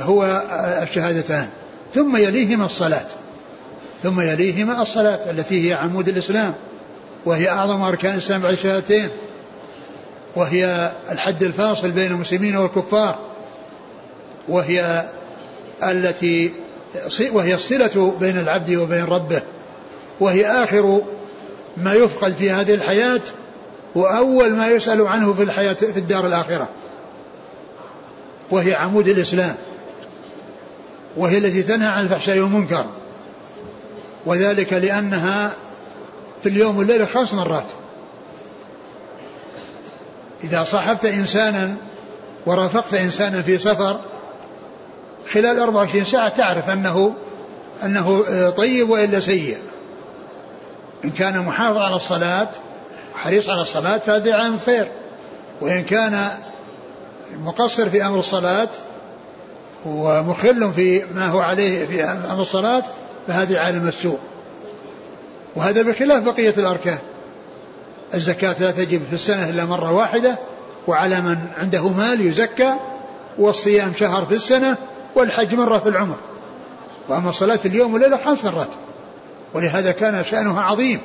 هو الشهادتان. ثم يليهما الصلاة. ثم يليهما الصلاة التي هي عمود الإسلام وهي أعظم أركان الإسلام بعد الشهادتين وهي الحد الفاصل بين المسلمين والكفار وهي التي وهي الصلة بين العبد وبين ربه وهي آخر ما يفقد في هذه الحياة وأول ما يسأل عنه في الحياة في الدار الآخرة وهي عمود الإسلام وهي التي تنهى عن الفحشاء والمنكر وذلك لأنها في اليوم والليلة خمس مرات. إذا صاحبت إنسانا ورافقت إنسانا في سفر خلال 24 ساعة تعرف أنه أنه طيب وإلا سيء. إن كان محافظ على الصلاة حريص على الصلاة فهذه علامة خير. وإن كان مقصر في أمر الصلاة ومخل في ما هو عليه في أمر الصلاة فهذه علامة سوء وهذا بخلاف بقية الأركان. الزكاة لا تجب في السنة إلا مرة واحدة وعلى من عنده مال يزكى والصيام شهر في السنة والحج مرة في العمر. وأما الصلاة في اليوم والليلة خمس مرات. ولهذا كان شأنها عظيم.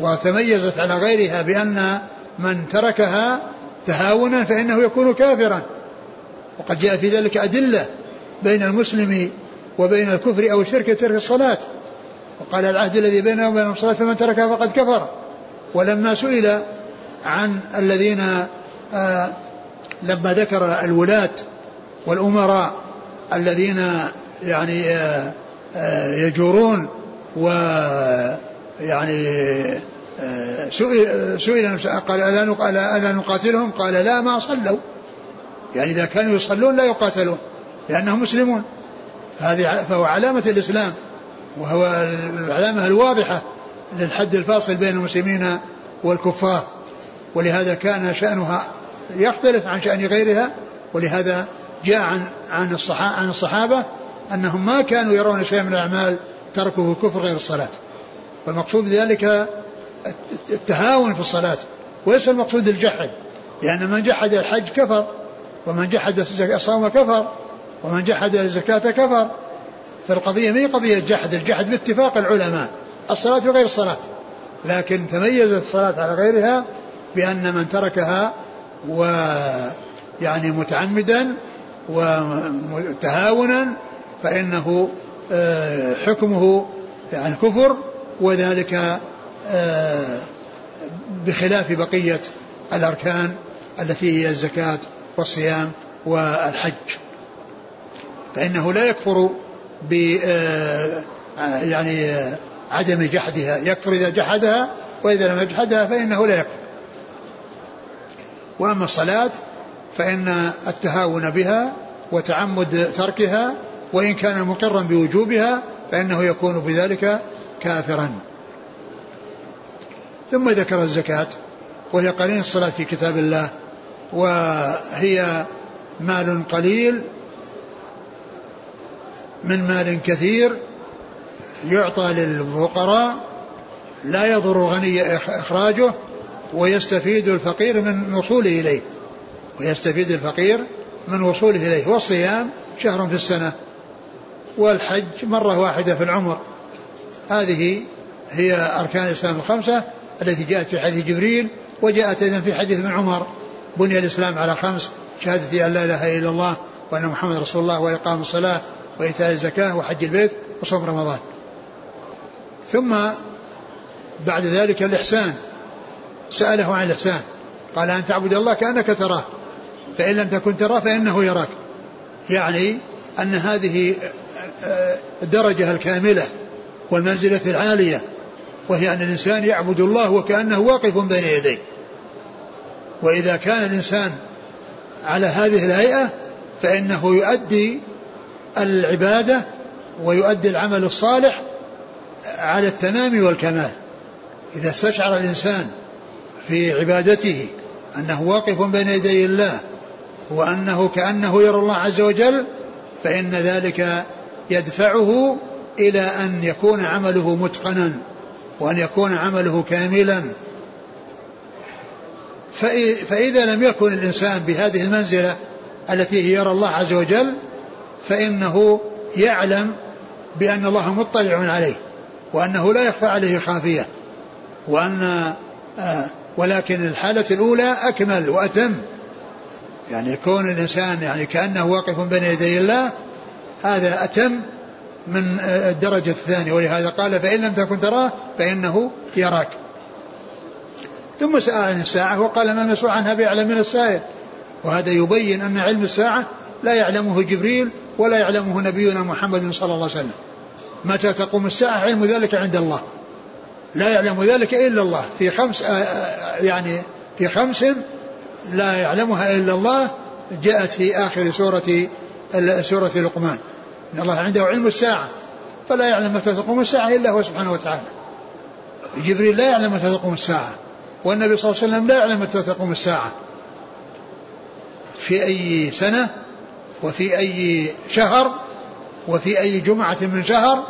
وتميزت على غيرها بأن من تركها تهاونا فإنه يكون كافرا. وقد جاء في ذلك أدلة بين المسلم وبين الكفر أو الشرك ترك الصلاة. وقال العهد الذي بيننا وبين الصلاة فمن تركها فقد كفر. ولما سئل عن الذين آه لما ذكر الولاة والأمراء الذين يعني آه آه يجورون و يعني آه، سئل سئل قال ألا ألا نقاتلهم؟ قال لا ما صلوا. يعني إذا كانوا يصلون لا يقاتلون لأنهم مسلمون. هذه فهو علامة الإسلام وهو العلامة الواضحة للحد الفاصل بين المسلمين والكفار. ولهذا كان شأنها يختلف عن شأن غيرها ولهذا جاء عن عن الصحابة, عن الصحابة أنهم ما كانوا يرون شيئا من الأعمال تركه كفر غير الصلاة. والمقصود بذلك التهاون في الصلاة وليس المقصود الجحد لأن من جحد الحج كفر ومن جحد الصوم كفر ومن جحد الزكاة كفر. فالقضية ما هي قضية جحد الجحد باتفاق العلماء الصلاة وغير الصلاة. لكن تميزت الصلاة على غيرها بأن من تركها و يعني متعمدا وتهاونا فإنه آه، حكمه يعني كفر وذلك آه، بخلاف بقية الأركان التي هي الزكاة والصيام والحج. فإنه لا يكفر ب آه، يعني عدم جحدها. يكفر إذا جحدها وإذا لم يجحدها فإنه لا يكفر. وأما الصلاة فإن التهاون بها وتعمد تركها وإن كان مقرا بوجوبها فإنه يكون بذلك كافرا. ثم ذكر الزكاة وهي قليل الصلاة في كتاب الله وهي مال قليل من مال كثير يعطى للفقراء لا يضر غني إخراجه ويستفيد الفقير من وصوله إليه. ويستفيد الفقير من وصوله إليه. والصيام شهر في السنة والحج مرة واحدة في العمر. هذه هي أركان الإسلام الخمسة التي جاءت في حديث جبريل وجاءت أيضا في حديث ابن عمر. بني الإسلام على خمس شهادة أن لا إله إلا الله وأن محمد رسول الله وإقام الصلاة وإيتاء الزكاة وحج البيت وصوم رمضان. ثم بعد ذلك الإحسان. سأله عن الإحسان. قال أن تعبد الله كأنك تراه فإن لم تكن تراه فإنه يراك. يعني أن هذه الدرجة الكاملة. والمنزلة العالية وهي أن الإنسان يعبد الله وكأنه واقف بين يديه. وإذا كان الإنسان على هذه الهيئة فإنه يؤدي العبادة ويؤدي العمل الصالح على التمام والكمال. إذا استشعر الإنسان في عبادته أنه واقف بين يدي الله وأنه كأنه يرى الله عز وجل فإن ذلك يدفعه إلى أن يكون عمله متقنا وأن يكون عمله كاملا. فإذا لم يكن الإنسان بهذه المنزلة التي يرى الله عز وجل فإنه يعلم بأن الله مطلع عليه وأنه لا يخفى عليه خافية وأن آه ولكن الحالة الأولى أكمل وأتم. يعني يكون الإنسان يعني كأنه واقف بين يدي الله هذا أتم من الدرجة الثانية ولهذا قال فإن لم تكن تراه فإنه يراك. ثم سأل عن الساعة وقال ما المسؤول عنها بأعلم من السائل؟ وهذا يبين أن علم الساعة لا يعلمه جبريل ولا يعلمه نبينا محمد صلى الله عليه وسلم. متى تقوم الساعة علم ذلك عند الله. لا يعلم ذلك إلا الله. في خمس يعني في خمس لا يعلمها إلا الله جاءت في آخر سورة سورة لقمان. إن الله عنده علم الساعة فلا يعلم متى تقوم الساعة إلا هو سبحانه وتعالى. جبريل لا يعلم متى تقوم الساعة والنبي صلى الله عليه وسلم لا يعلم متى تقوم الساعة. في أي سنة وفي أي شهر وفي أي جمعة من شهر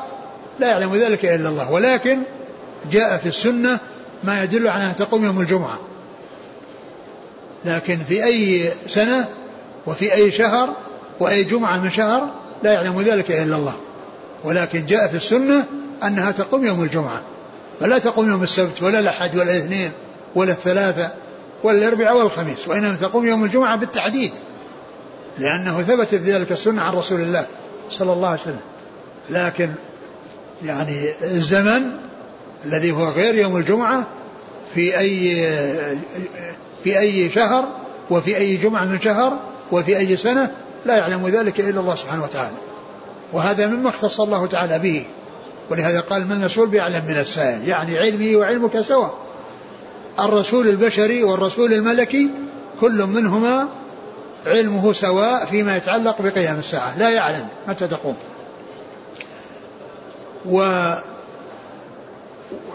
لا يعلم ذلك إلا الله. ولكن جاء في السنة ما يدل على أن تقوم يوم الجمعة. لكن في أي سنة وفي أي شهر وأي جمعة من شهر لا يعلم ذلك إلا الله. ولكن جاء في السنة أنها تقوم يوم الجمعة. فلا تقوم يوم السبت ولا الأحد ولا الاثنين ولا الثلاثة ولا الأربعاء ولا الخميس وإنما تقوم يوم الجمعة بالتحديد. لأنه ثبت في ذلك السنة عن رسول الله صلى الله عليه وسلم. لكن يعني الزمن الذي هو غير يوم الجمعة في أي في أي شهر وفي أي جمعة من شهر وفي أي سنة لا يعلم ذلك إلا الله سبحانه وتعالى. وهذا مما اختص الله تعالى به. ولهذا قال من المسؤول بأعلم من السائل. يعني علمي وعلمك سواء. الرسول البشري والرسول الملكي كل منهما علمه سواء فيما يتعلق بقيام الساعة. لا يعلم متى تقوم. و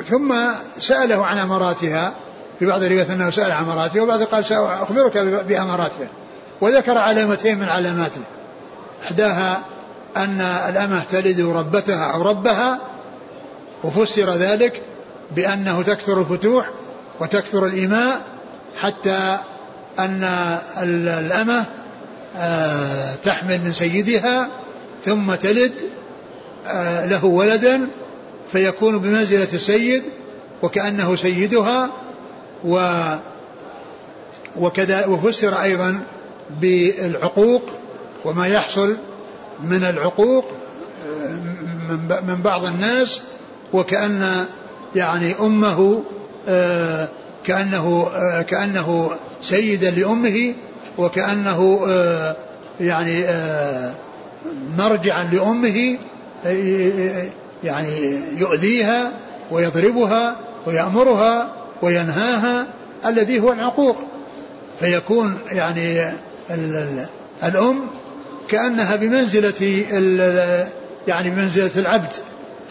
ثم سأله عن أماراتها في بعض الروايات أنه سأل عن أماراتها وبعض قال سأخبرك بأماراتها وذكر علامتين من علاماتها إحداها أن الأمة تلد ربتها أو ربها وفسر ذلك بأنه تكثر الفتوح وتكثر الإماء حتى أن الأمة آه، تحمل من سيدها ثم تلد آه، له ولدا فيكون بمنزلة السيد وكأنه سيدها و وكذا وفسر أيضا بالعقوق وما يحصل من العقوق من بعض الناس وكأن يعني أمه آه، كأنه آه، كأنه سيدا لأمه وكأنه آه، يعني مرجعا لأمه يعني يؤذيها ويضربها ويأمرها وينهاها الذي هو العقوق. فيكون يعني الأم كأنها بمنزلة يعني بمنزلة العبد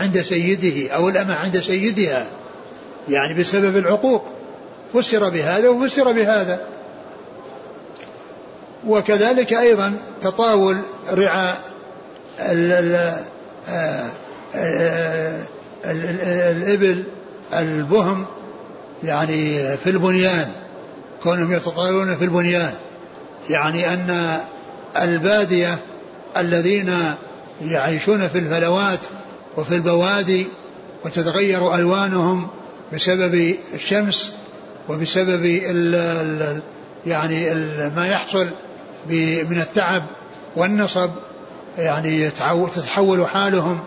عند سيده أو الأمة عند سيدها يعني بسبب العقوق. فسر بهذا وفسر بهذا. وكذلك أيضا تطاول رعاء آه، الإبل البهم يعني في البنيان كونهم يتطاولون في البنيان. يعني أن البادية الذين يعيشون في الفلوات وفي البوادي وتتغير ألوانهم بسبب الشمس وبسبب ال ال يعني ال ما يحصل من التعب والنصب يعني تتحول حالهم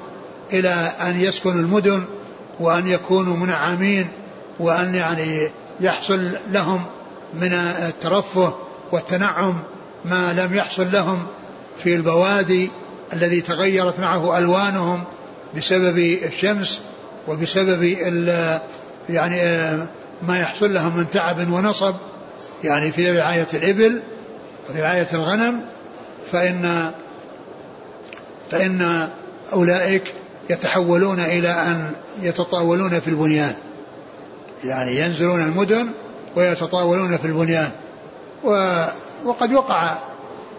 إلى أن يسكنوا المدن وأن يكونوا منعمين وأن يعني يحصل لهم من الترفه والتنعم ما لم يحصل لهم في البوادي الذي تغيرت معه ألوانهم بسبب الشمس وبسبب يعني ما يحصل لهم من تعب ونصب يعني في رعاية الإبل ورعاية الغنم فإن فإن أولئك يتحولون إلى أن يتطاولون في البنيان يعني ينزلون المدن ويتطاولون في البنيان. وقد وقع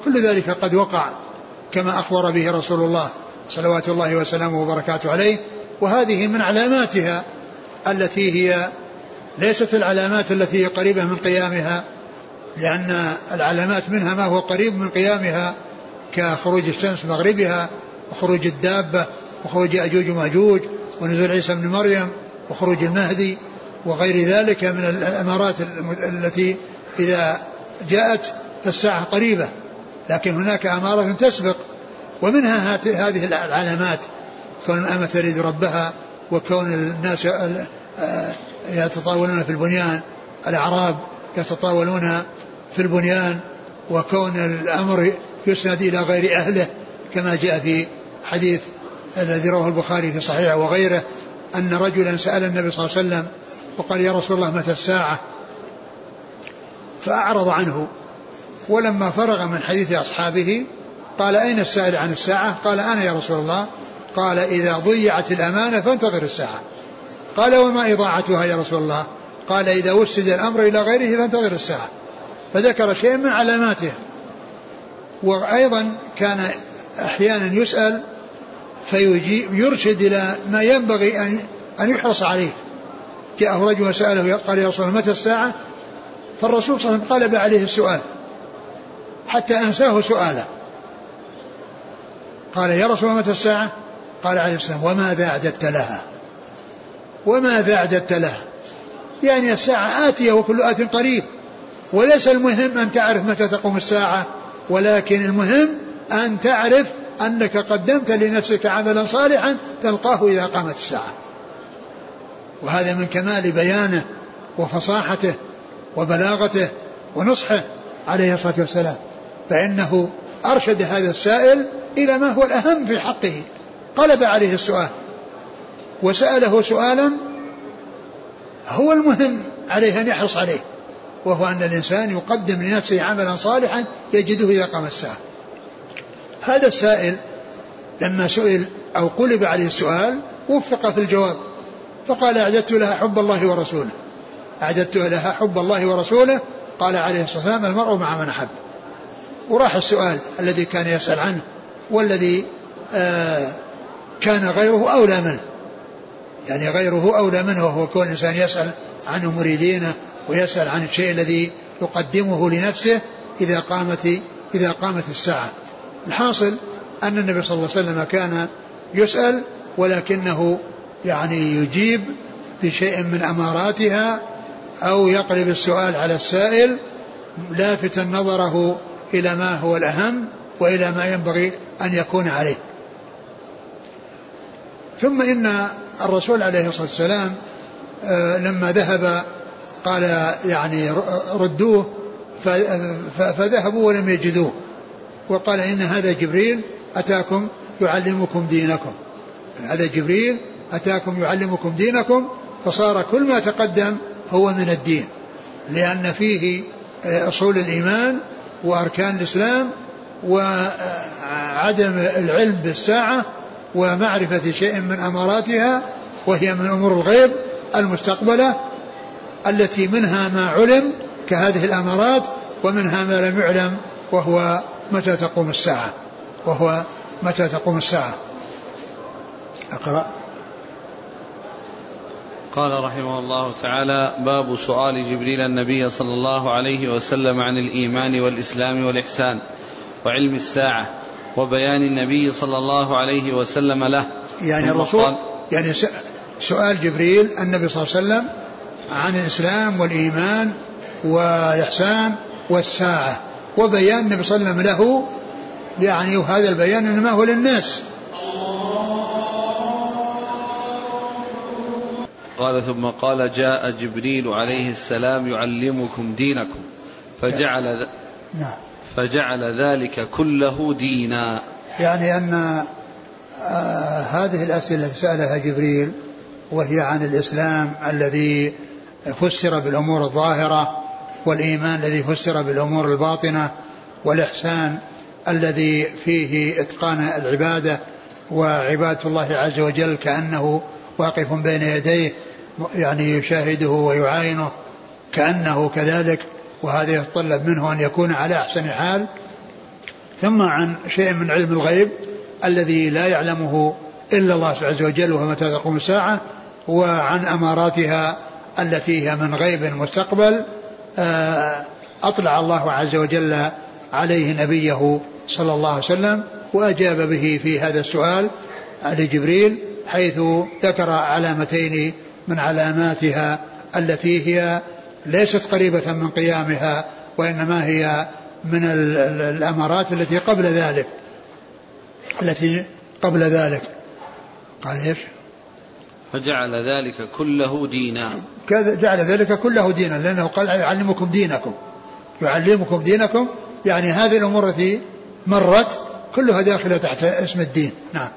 كل ذلك قد وقع كما أخبر به رسول الله صلوات الله وسلامه وبركاته عليه وهذه من علاماتها التي هي ليست العلامات التي هي قريبة من قيامها لأن العلامات منها ما هو قريب من قيامها كخروج الشمس مغربها وخروج الدابة وخروج أجوج ومأجوج ونزول عيسى بن مريم وخروج المهدي وغير ذلك من الأمارات التي إذا جاءت فالساعة قريبة لكن هناك أمارة تسبق ومنها هذه العلامات كون الأمة تريد ربها وكون الناس آه، يتطاولون في البنيان الأعراب يتطاولون في البنيان وكون الأمر يسند إلى غير أهله كما جاء في حديث الذي رواه البخاري في صحيحه وغيره أن رجلا سأل النبي صلى الله عليه وسلم وقال يا رسول الله متى الساعة؟ فأعرض عنه. ولما فرغ من حديث أصحابه قال أين السائل عن الساعة؟ قال أنا يا رسول الله. قال إذا ضيعت الأمانة فانتظر الساعة. قال وما إضاعتها يا رسول الله؟ قال إذا وسد الأمر إلى غيره فانتظر الساعة. فذكر شيء من علاماتها وأيضا كان أحيانا يسأل فيجيب يرشد إلى ما ينبغي أن أن يحرص عليه. جاءه رجل وسأله قال يا رسول الله متى الساعة؟ فالرسول صلى الله عليه وسلم قلب عليه السؤال حتى أنساه سؤاله. قال يا رسول متى الساعة؟ قال عليه السلام وماذا أعددت لها؟ وماذا أعددت لها؟ يعني الساعة آتية وكل آت قريب وليس المهم أن تعرف متى تقوم الساعة ولكن المهم أن تعرف أنك قدمت لنفسك عملا صالحا تلقاه إذا قامت الساعة. وهذا من كمال بيانه وفصاحته وبلاغته ونصحه عليه الصلاة والسلام. فإنه أرشد هذا السائل إلى ما هو الأهم في حقه. قلب عليه السؤال. وسأله سؤالا هو المهم عليه أن يحرص عليه وهو أن الإنسان يقدم لنفسه عملا صالحا يجده إذا قام الساعة. هذا السائل لما سئل أو قلب عليه السؤال وفق في الجواب فقال أعددت لها حب الله ورسوله. أعددت لها حب الله ورسوله قال عليه الصلاة والسلام المرء مع من أحب. وراح السؤال الذي كان يسأل عنه والذي آه كان غيره أولى منه. يعني غيره أولى منه وهو كون الإنسان يسأل عن أمور دينه ويسأل عن الشيء الذي يقدمه لنفسه إذا قامت إذا قامت الساعة. الحاصل أن النبي صلى الله عليه وسلم كان يسأل ولكنه يعني يجيب بشيء من أماراتها أو يقلب السؤال على السائل لافتا نظره إلى ما هو الأهم وإلى ما ينبغي أن يكون عليه. ثم إن الرسول عليه الصلاة والسلام آه، لما ذهب قال يعني ردوه فذهبوا ولم يجدوه. وقال إن هذا جبريل أتاكم يعلمكم دينكم. هذا جبريل أتاكم يعلمكم دينكم فصار كل ما تقدم هو من الدين لأن فيه آه، أصول الإيمان وأركان الإسلام وعدم العلم بالساعة ومعرفة شيء من أماراتها وهي من أمور الغيب المستقبلة التي منها ما علم كهذه الأمارات ومنها ما لم يعلم وهو متى تقوم الساعة وهو متى تقوم الساعة. أقرأ. قال رحمه الله تعالى باب سؤال جبريل النبي صلى الله عليه وسلم عن الإيمان والإسلام والإحسان وعلم الساعة وبيان النبي صلى الله عليه وسلم له. يعني الرسول يعني سؤال جبريل النبي صلى الله عليه وسلم عن الإسلام والإيمان والإحسان والساعة وبيان النبي صلى الله عليه وسلم له يعني وهذا البيان إنما هو للناس. قال ثم قال جاء جبريل عليه السلام يعلمكم دينكم. فجعل نعم. فجعل ذلك كله دينا. يعني أن آه هذه الأسئلة التي سألها جبريل وهي عن الإسلام الذي فسر بالأمور الظاهرة والإيمان الذي فسر بالأمور الباطنة والإحسان الذي فيه إتقان العبادة وعبادة الله عز وجل كأنه واقف بين يديه يعني يشاهده ويعاينه كأنه كذلك وهذا يتطلب منه أن يكون على أحسن حال. ثم عن شيء من علم الغيب الذي لا يعلمه إلا الله عز وجل وهو متى تقوم الساعة وعن أماراتها التي هي من غيب مستقبل. آه، أطلع الله عز وجل عليه نبيه صلى الله عليه وسلم وأجاب به في هذا السؤال لجبريل حيث ذكر علامتين من علاماتها التي هي ليست قريبة من قيامها وإنما هي من الأمارات التي قبل ذلك التي قبل ذلك. قال إيش؟ فجعل ذلك كله دينا. جعل ذلك كله دينا لأنه قال يعلمكم دينكم. يعلمكم دينكم يعني هذه الأمور التي مرت كلها داخلة تحت اسم الدين. نعم.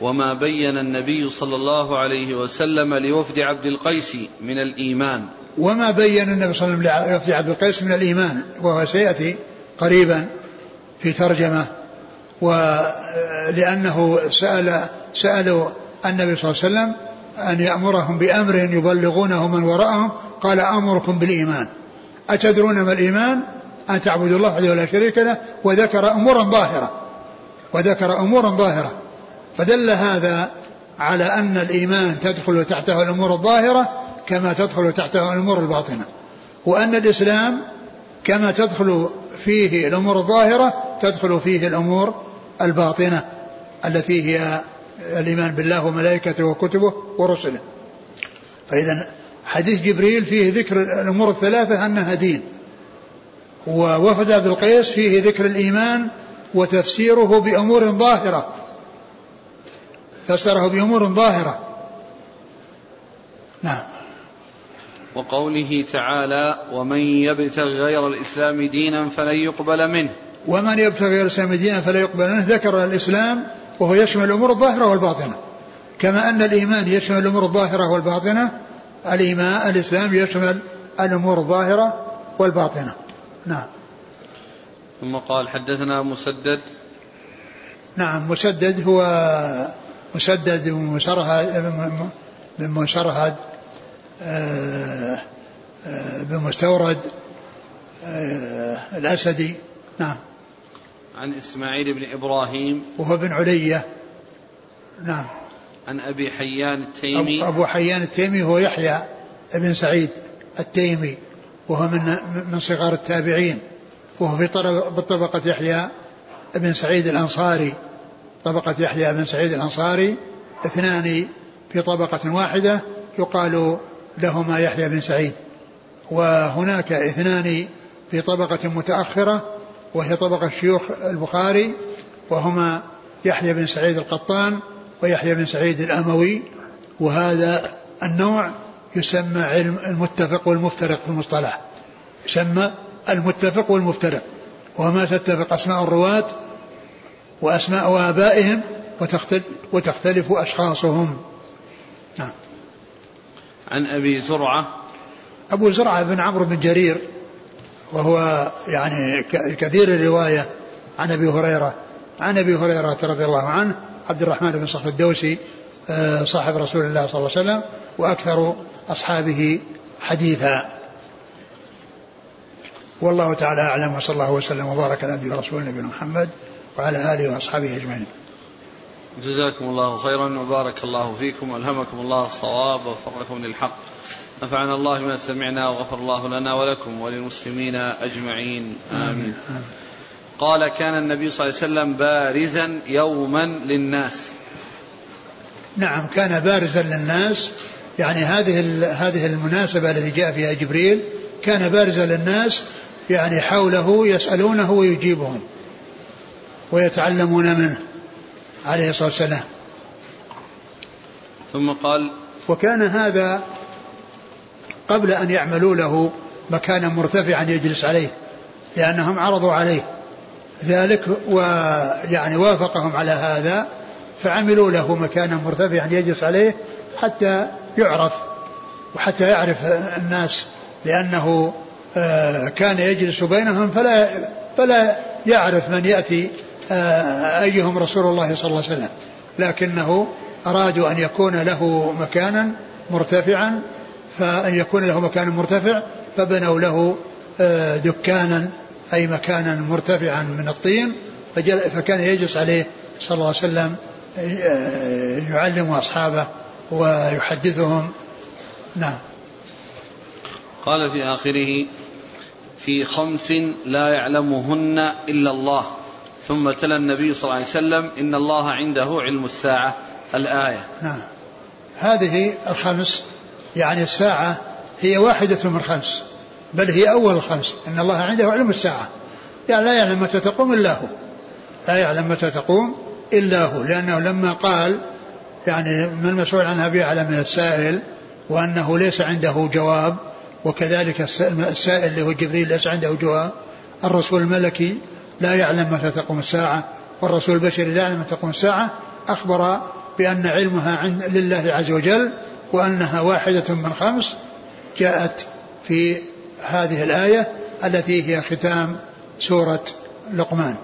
وما بين النبي صلى الله عليه وسلم لوفد عبد القيس من الإيمان. وما بين النبي صلى الله عليه وسلم لوفد عبد القيس من الإيمان وهو سيأتي قريبا في ترجمة ولأنه سأل سألوا النبي صلى الله عليه وسلم أن يأمرهم بأمر يبلغونه من وراءهم قال أمركم بالإيمان. أتدرون ما الإيمان؟ أن تعبدوا الله وحده لا شريك له وذكر أمورا ظاهرة وذكر أمورا ظاهرة. فدل هذا على أن الإيمان تدخل تحته الأمور الظاهرة كما تدخل تحته الأمور الباطنة وأن الإسلام كما تدخل فيه الأمور الظاهرة تدخل فيه الأمور الباطنة التي هي الإيمان بالله وملائكته وكتبه ورسله. فإذا حديث جبريل فيه ذكر الأمور الثلاثة أنها دين ووفد عبد القيس فيه ذكر الإيمان وتفسيره بأمور ظاهرة. فسره بأمور ظاهرة. نعم. وقوله تعالى ومن يبتغ غير الإسلام دينا فلن يقبل منه. ومن يبتغ غير الإسلام دينا فلا يقبل منه ذكر الإسلام وهو يشمل الأمور الظاهرة والباطنة. كما أن الإيمان يشمل الأمور الظاهرة والباطنة الإيمان الإسلام يشمل الأمور الظاهرة والباطنة. نعم. ثم قال حدثنا مسدد. نعم مسدد هو مسدد بن مشرهد بن مشرهد آه، آه، بن مستورد آه، الأسدي. نعم. عن إسماعيل بن إبراهيم. وهو بن علية. نعم. عن أبي حيان التيمي. أبو حيان التيمي هو يحيى بن سعيد التيمي. وهو من من صغار التابعين. وهو في طبقة يحيى بن سعيد الأنصاري. طبقة يحيى بن سعيد الأنصاري اثنان في طبقة واحدة يقال لهما يحيى بن سعيد. وهناك اثنان في طبقة متأخرة وهي طبقة شيوخ البخاري وهما يحيى بن سعيد القطان ويحيى بن سعيد الأموي. وهذا النوع يسمى علم المتفق والمفترق في المصطلح. يسمى المتفق والمفترق. وما تتفق أسماء الرواة وأسماء آبائهم وتختلف, أشخاصهم. نعم. عن أبي زرعة. أبو زرعة بن عمرو بن جرير وهو يعني كثير الرواية عن أبي هريرة. عن أبي هريرة رضي الله عنه عبد الرحمن بن صخر الدوسي آه، صاحب رسول الله صلى الله عليه وسلم وأكثر أصحابه حديثا. والله تعالى أعلم وصلى الله وسلم وبارك على نبينا محمد وعلى آله وأصحابه أجمعين. جزاكم الله خيرا وبارك الله فيكم وألهمكم الله الصواب ووفقكم للحق. نفعنا الله بما سمعنا وغفر الله لنا ولكم وللمسلمين أجمعين. آمين. قال كان النبي صلى الله عليه وسلم بارزا يوما للناس. نعم كان بارزا للناس. يعني هذه هذه المناسبة التي جاء فيها جبريل كان بارزا للناس يعني حوله يسألونه ويجيبهم. ويتعلمون منه عليه الصلاة والسلام. ثم قال وكان هذا قبل أن يعملوا له مكانا مرتفعا يجلس عليه لأنهم عرضوا عليه ذلك ويعني وافقهم على هذا فعملوا له مكانا مرتفعا يجلس عليه حتى يعرف وحتى يعرف الناس لأنه آه، كان يجلس بينهم فلا فلا يعرف من يأتي أيهم رسول الله صلى الله عليه وسلم. لكنه أرادوا أن يكون له مكانا مرتفعا فأن يكون له مكان مرتفع فبنوا له آه، دكانا أي مكانا مرتفعا من الطين فكان يجلس عليه صلى الله عليه وسلم يعلم أصحابه ويحدثهم. نعم. قال في آخره في خمس لا يعلمهن إلا الله. ثم تلا النبي صلى الله عليه وسلم إن الله عنده علم الساعة الآية. نعم. هذه الخمس يعني الساعة هي واحدة من خمس بل هي أول الخمس إن الله عنده علم الساعة. يعني لا يعلم متى تقوم إلا هو. لا يعلم متى تقوم إلا هو لأنه لما قال يعني من المسؤول عنها بأعلم من السائل وأنه ليس عنده جواب وكذلك السائل اللي هو جبريل ليس عنده جواب الرسول الملكي لا يعلم متى تقوم الساعة والرسول البشري لا يعلم متى تقوم الساعة أخبر بأن علمها عند لله عز وجل وأنها واحدة من خمس جاءت في هذه الآية التي هي ختام سورة لقمان.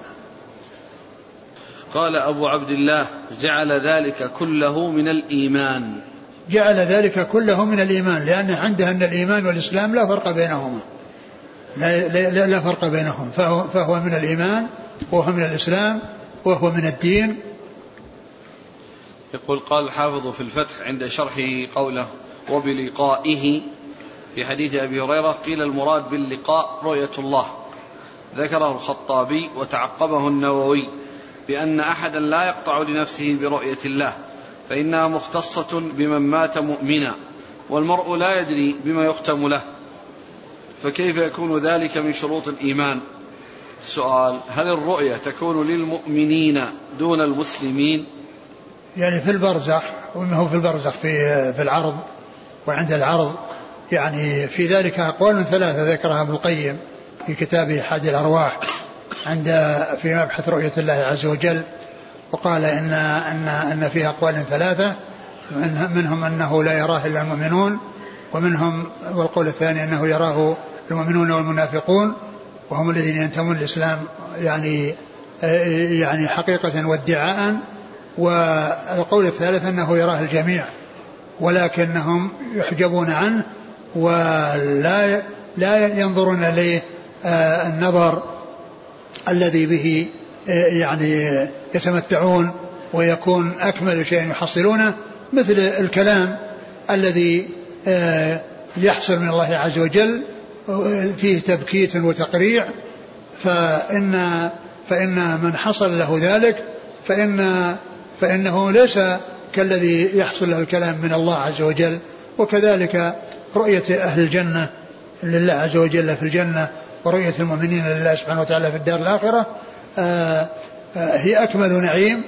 قال أبو عبد الله جعل ذلك كله من الإيمان. جعل ذلك كله من الإيمان لأن عنده أن الإيمان والإسلام لا فرق بينهما. لا, لا, لا فرق بينهم. فهو, فهو من الإيمان وهو من الإسلام وهو من الدين. يقول قال الحافظ في الفتح عند شرحه قوله وبلقائه في حديث أبي هريرة قيل المراد باللقاء رؤية الله. ذكره الخطابي وتعقبه النووي بأن أحدا لا يقطع لنفسه برؤية الله فإنها مختصة بمن مات مؤمنا والمرء لا يدري بما يختم له. فكيف يكون ذلك من شروط الإيمان؟ السؤال هل الرؤية تكون للمؤمنين دون المسلمين؟ يعني في البرزخ هو في البرزخ في في العرض وعند العرض يعني في ذلك أقوال ثلاثة ذكرها ابن القيم في كتابه حاد الأرواح عند في مبحث رؤية الله عز وجل وقال إن أن أن فيها أقوال ثلاثة منهم أنه لا يراه إلا المؤمنون ومنهم والقول الثاني أنه يراه المؤمنون والمنافقون وهم الذين ينتمون للإسلام يعني يعني حقيقة وادعاء. والقول الثالث أنه يراه الجميع ولكنهم يحجبون عنه ولا لا ينظرون إليه آه، النظر الذي به آه، يعني يتمتعون ويكون أكمل شيء يحصلونه مثل الكلام الذي آه، يحصل من الله عز وجل فيه تبكيت وتقريع فإن فإن من حصل له ذلك فإن فإنه ليس كالذي يحصل له الكلام من الله عز وجل. وكذلك رؤية أهل الجنة لله عز وجل في الجنة ورؤية المؤمنين لله سبحانه وتعالى في الدار الآخرة آه، آه، هي أكمل نعيم.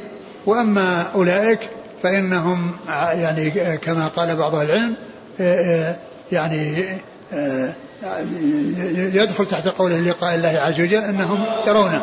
وأما أولئك فإنهم يعني كما قال بعض العلم آه، يعني يدخل تحت قول لقاء الله عز وجل أنهم يرونه.